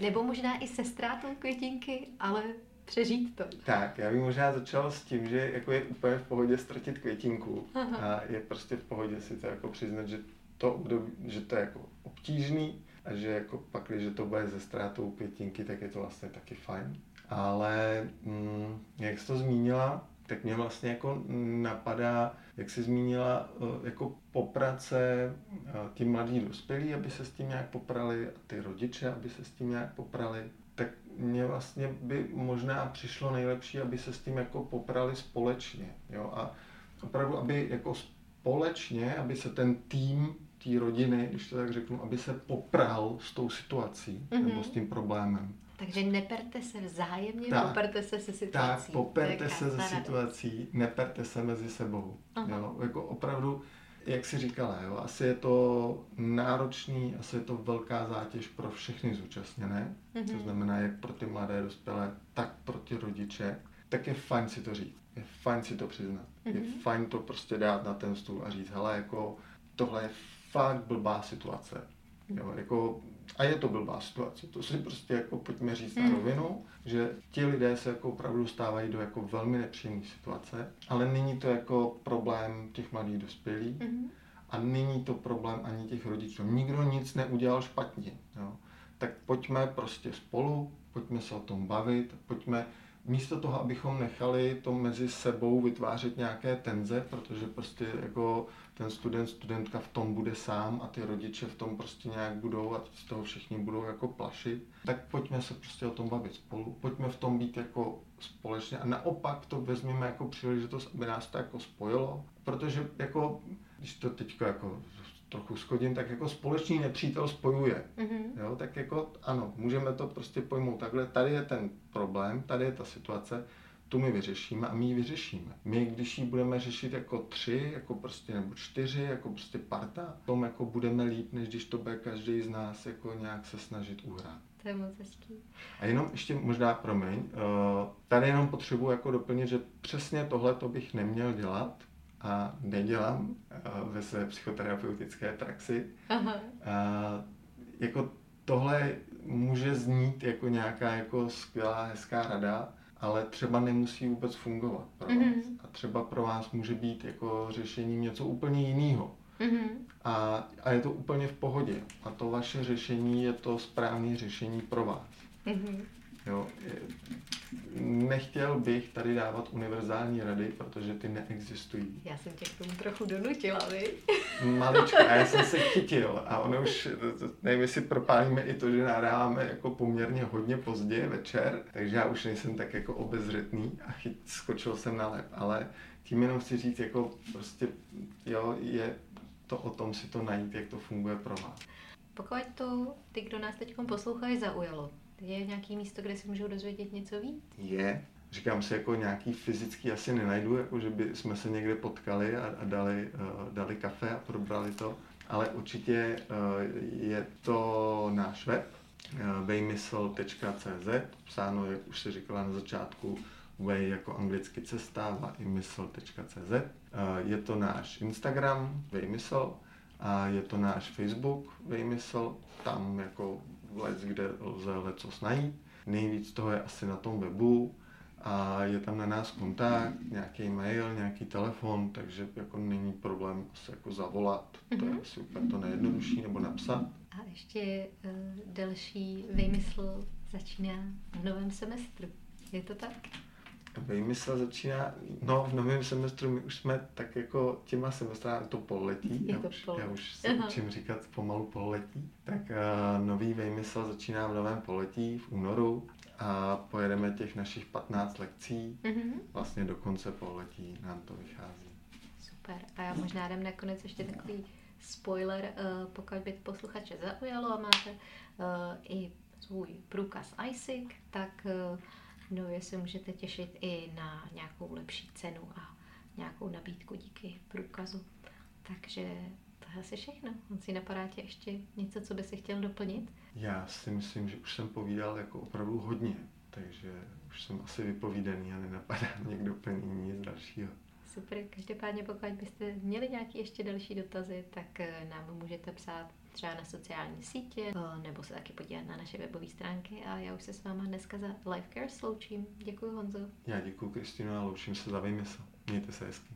Nebo možná i se ztrátou květinky, ale přežít to. Tak, já bych možná začal s tím, že jako je úplně v pohodě ztratit květinku Aha. a je prostě v pohodě si to jako přiznat, že to, období, že to je jako obtížný a že jako pak, když to bude ze ztrátou květinky, tak je to vlastně taky fajn. Ale mm, jak jsi to zmínila, tak mě vlastně jako napadá, jak jsi zmínila, eh, jako poprace eh, ti mladí dospělí, aby se s tím nějak poprali, a ty rodiče, aby se s tím nějak poprali, tak mně vlastně by možná přišlo nejlepší, aby se s tím jako poprali společně. Jo? A opravdu, aby jako společně, aby se ten tým té rodiny, když to tak řeknu, aby se popral s tou situací mm-hmm. nebo s tím problémem. Takže neperte se vzájemně, tak, poperte se se situací. Tak, poperte se se situací, neperte se mezi sebou. Jo? Jako opravdu, jak si říkala, jo? asi je to náročný, asi je to velká zátěž pro všechny zúčastněné, mm-hmm. to znamená jak pro ty mladé dospělé, tak pro ty rodiče, tak je fajn si to říct, je fajn si to přiznat, mm-hmm. je mhm. fajn to prostě dát na ten stůl a říct, hele, jako tohle je fakt blbá situace. Jo, jako a je to blbá situace, to si prostě jako pojďme říct mm. na rovinu, že ti lidé se jako opravdu stávají do jako velmi nepříjemné situace, ale není to jako problém těch mladých dospělých mm. a není to problém ani těch rodičů. Nikdo nic neudělal špatně. Jo. Tak pojďme prostě spolu, pojďme se o tom bavit, pojďme místo toho, abychom nechali to mezi sebou vytvářet nějaké tenze, protože prostě jako ten student, studentka v tom bude sám a ty rodiče v tom prostě nějak budou a z toho všichni budou jako plašit, tak pojďme se prostě o tom bavit spolu, pojďme v tom být jako společně a naopak to vezměme jako příležitost, aby nás to jako spojilo, protože jako, když to teď jako trochu skodím, tak jako společný nepřítel spojuje. Mm-hmm. Jo, tak jako ano, můžeme to prostě pojmout takhle, tady je ten problém, tady je ta situace, tu my vyřešíme a my ji vyřešíme. My, když ji budeme řešit jako tři, jako prostě nebo čtyři, jako prostě parta, tom jako budeme líp, než když to bude každý z nás jako nějak se snažit uhrát. To je moc hezký. A jenom ještě možná, promiň, uh, tady jenom potřebuji jako doplnit, že přesně tohle to bych neměl dělat a nedělám uh, ve své psychoterapeutické praxi. Aha. Uh, jako tohle může znít jako nějaká jako skvělá, hezká rada, ale třeba nemusí vůbec fungovat pro mm-hmm. vás. A třeba pro vás může být jako řešením něco úplně jiného. Mm-hmm. A, a je to úplně v pohodě. A to vaše řešení je to správné řešení pro vás. Mm-hmm. Jo, nechtěl bych tady dávat univerzální rady, protože ty neexistují. Já jsem tě k tomu trochu donutila, vy? Maličko, a já jsem se chytil a ono už, nevím, jestli propálíme i to, že nahráváme jako poměrně hodně pozdě večer, takže já už nejsem tak jako obezřetný a chyt, skočil jsem na lep, ale tím jenom chci říct, jako prostě, jo, je to o tom si to najít, jak to funguje pro vás. Pokud to ty, kdo nás teď poslouchají, zaujalo, je nějaký místo, kde si můžou dozvědět něco víc? Je. Říkám si, jako nějaký fyzický asi nenajdu, jako že by jsme se někde potkali a, a dali, uh, dali kafe a probrali to. Ale určitě uh, je to náš web, uh, vejmysl.cz, psáno, jak už se říkala na začátku, way jako anglicky cesta a imysl.cz. Uh, je to náš Instagram, vejmysl, a je to náš Facebook, vejmysl, tam jako let, kde lze lecos najít. Nejvíc toho je asi na tom webu a je tam na nás kontakt, nějaký mail, nějaký telefon, takže jako není problém se jako zavolat, to je mhm. asi úplně to nejjednodušší, nebo napsat. A ještě uh, další vymysl začíná v novém semestru. Je to tak? Vymysl začíná, no v novém semestru my už jsme tak jako těma semestrami, to pololetí, já, už, já už se Aha. učím říkat pomalu pololetí, tak uh, nový vymysl začíná v novém poletí v únoru a pojedeme těch našich 15 lekcí, mm-hmm. vlastně do konce pololetí nám to vychází. Super. A já možná dám nakonec ještě takový spoiler, uh, pokud by posluchače zaujalo a máte uh, i svůj průkaz ISIC, tak uh, nově se můžete těšit i na nějakou lepší cenu a nějakou nabídku díky průkazu. Takže to je asi všechno. On si napadá tě ještě něco, co by si chtěl doplnit? Já si myslím, že už jsem povídal jako opravdu hodně, takže už jsem asi vypovídaný a nenapadá mě k doplnění nic dalšího. Super, každopádně pokud byste měli nějaké ještě další dotazy, tak eh, nám můžete psát třeba na sociální sítě, eh, nebo se taky podívat na naše webové stránky a já už se s váma dneska za Life Care sloučím. Děkuji Honzo. Já děkuji Kristýno a loučím se za vymysl. Mějte se hezky.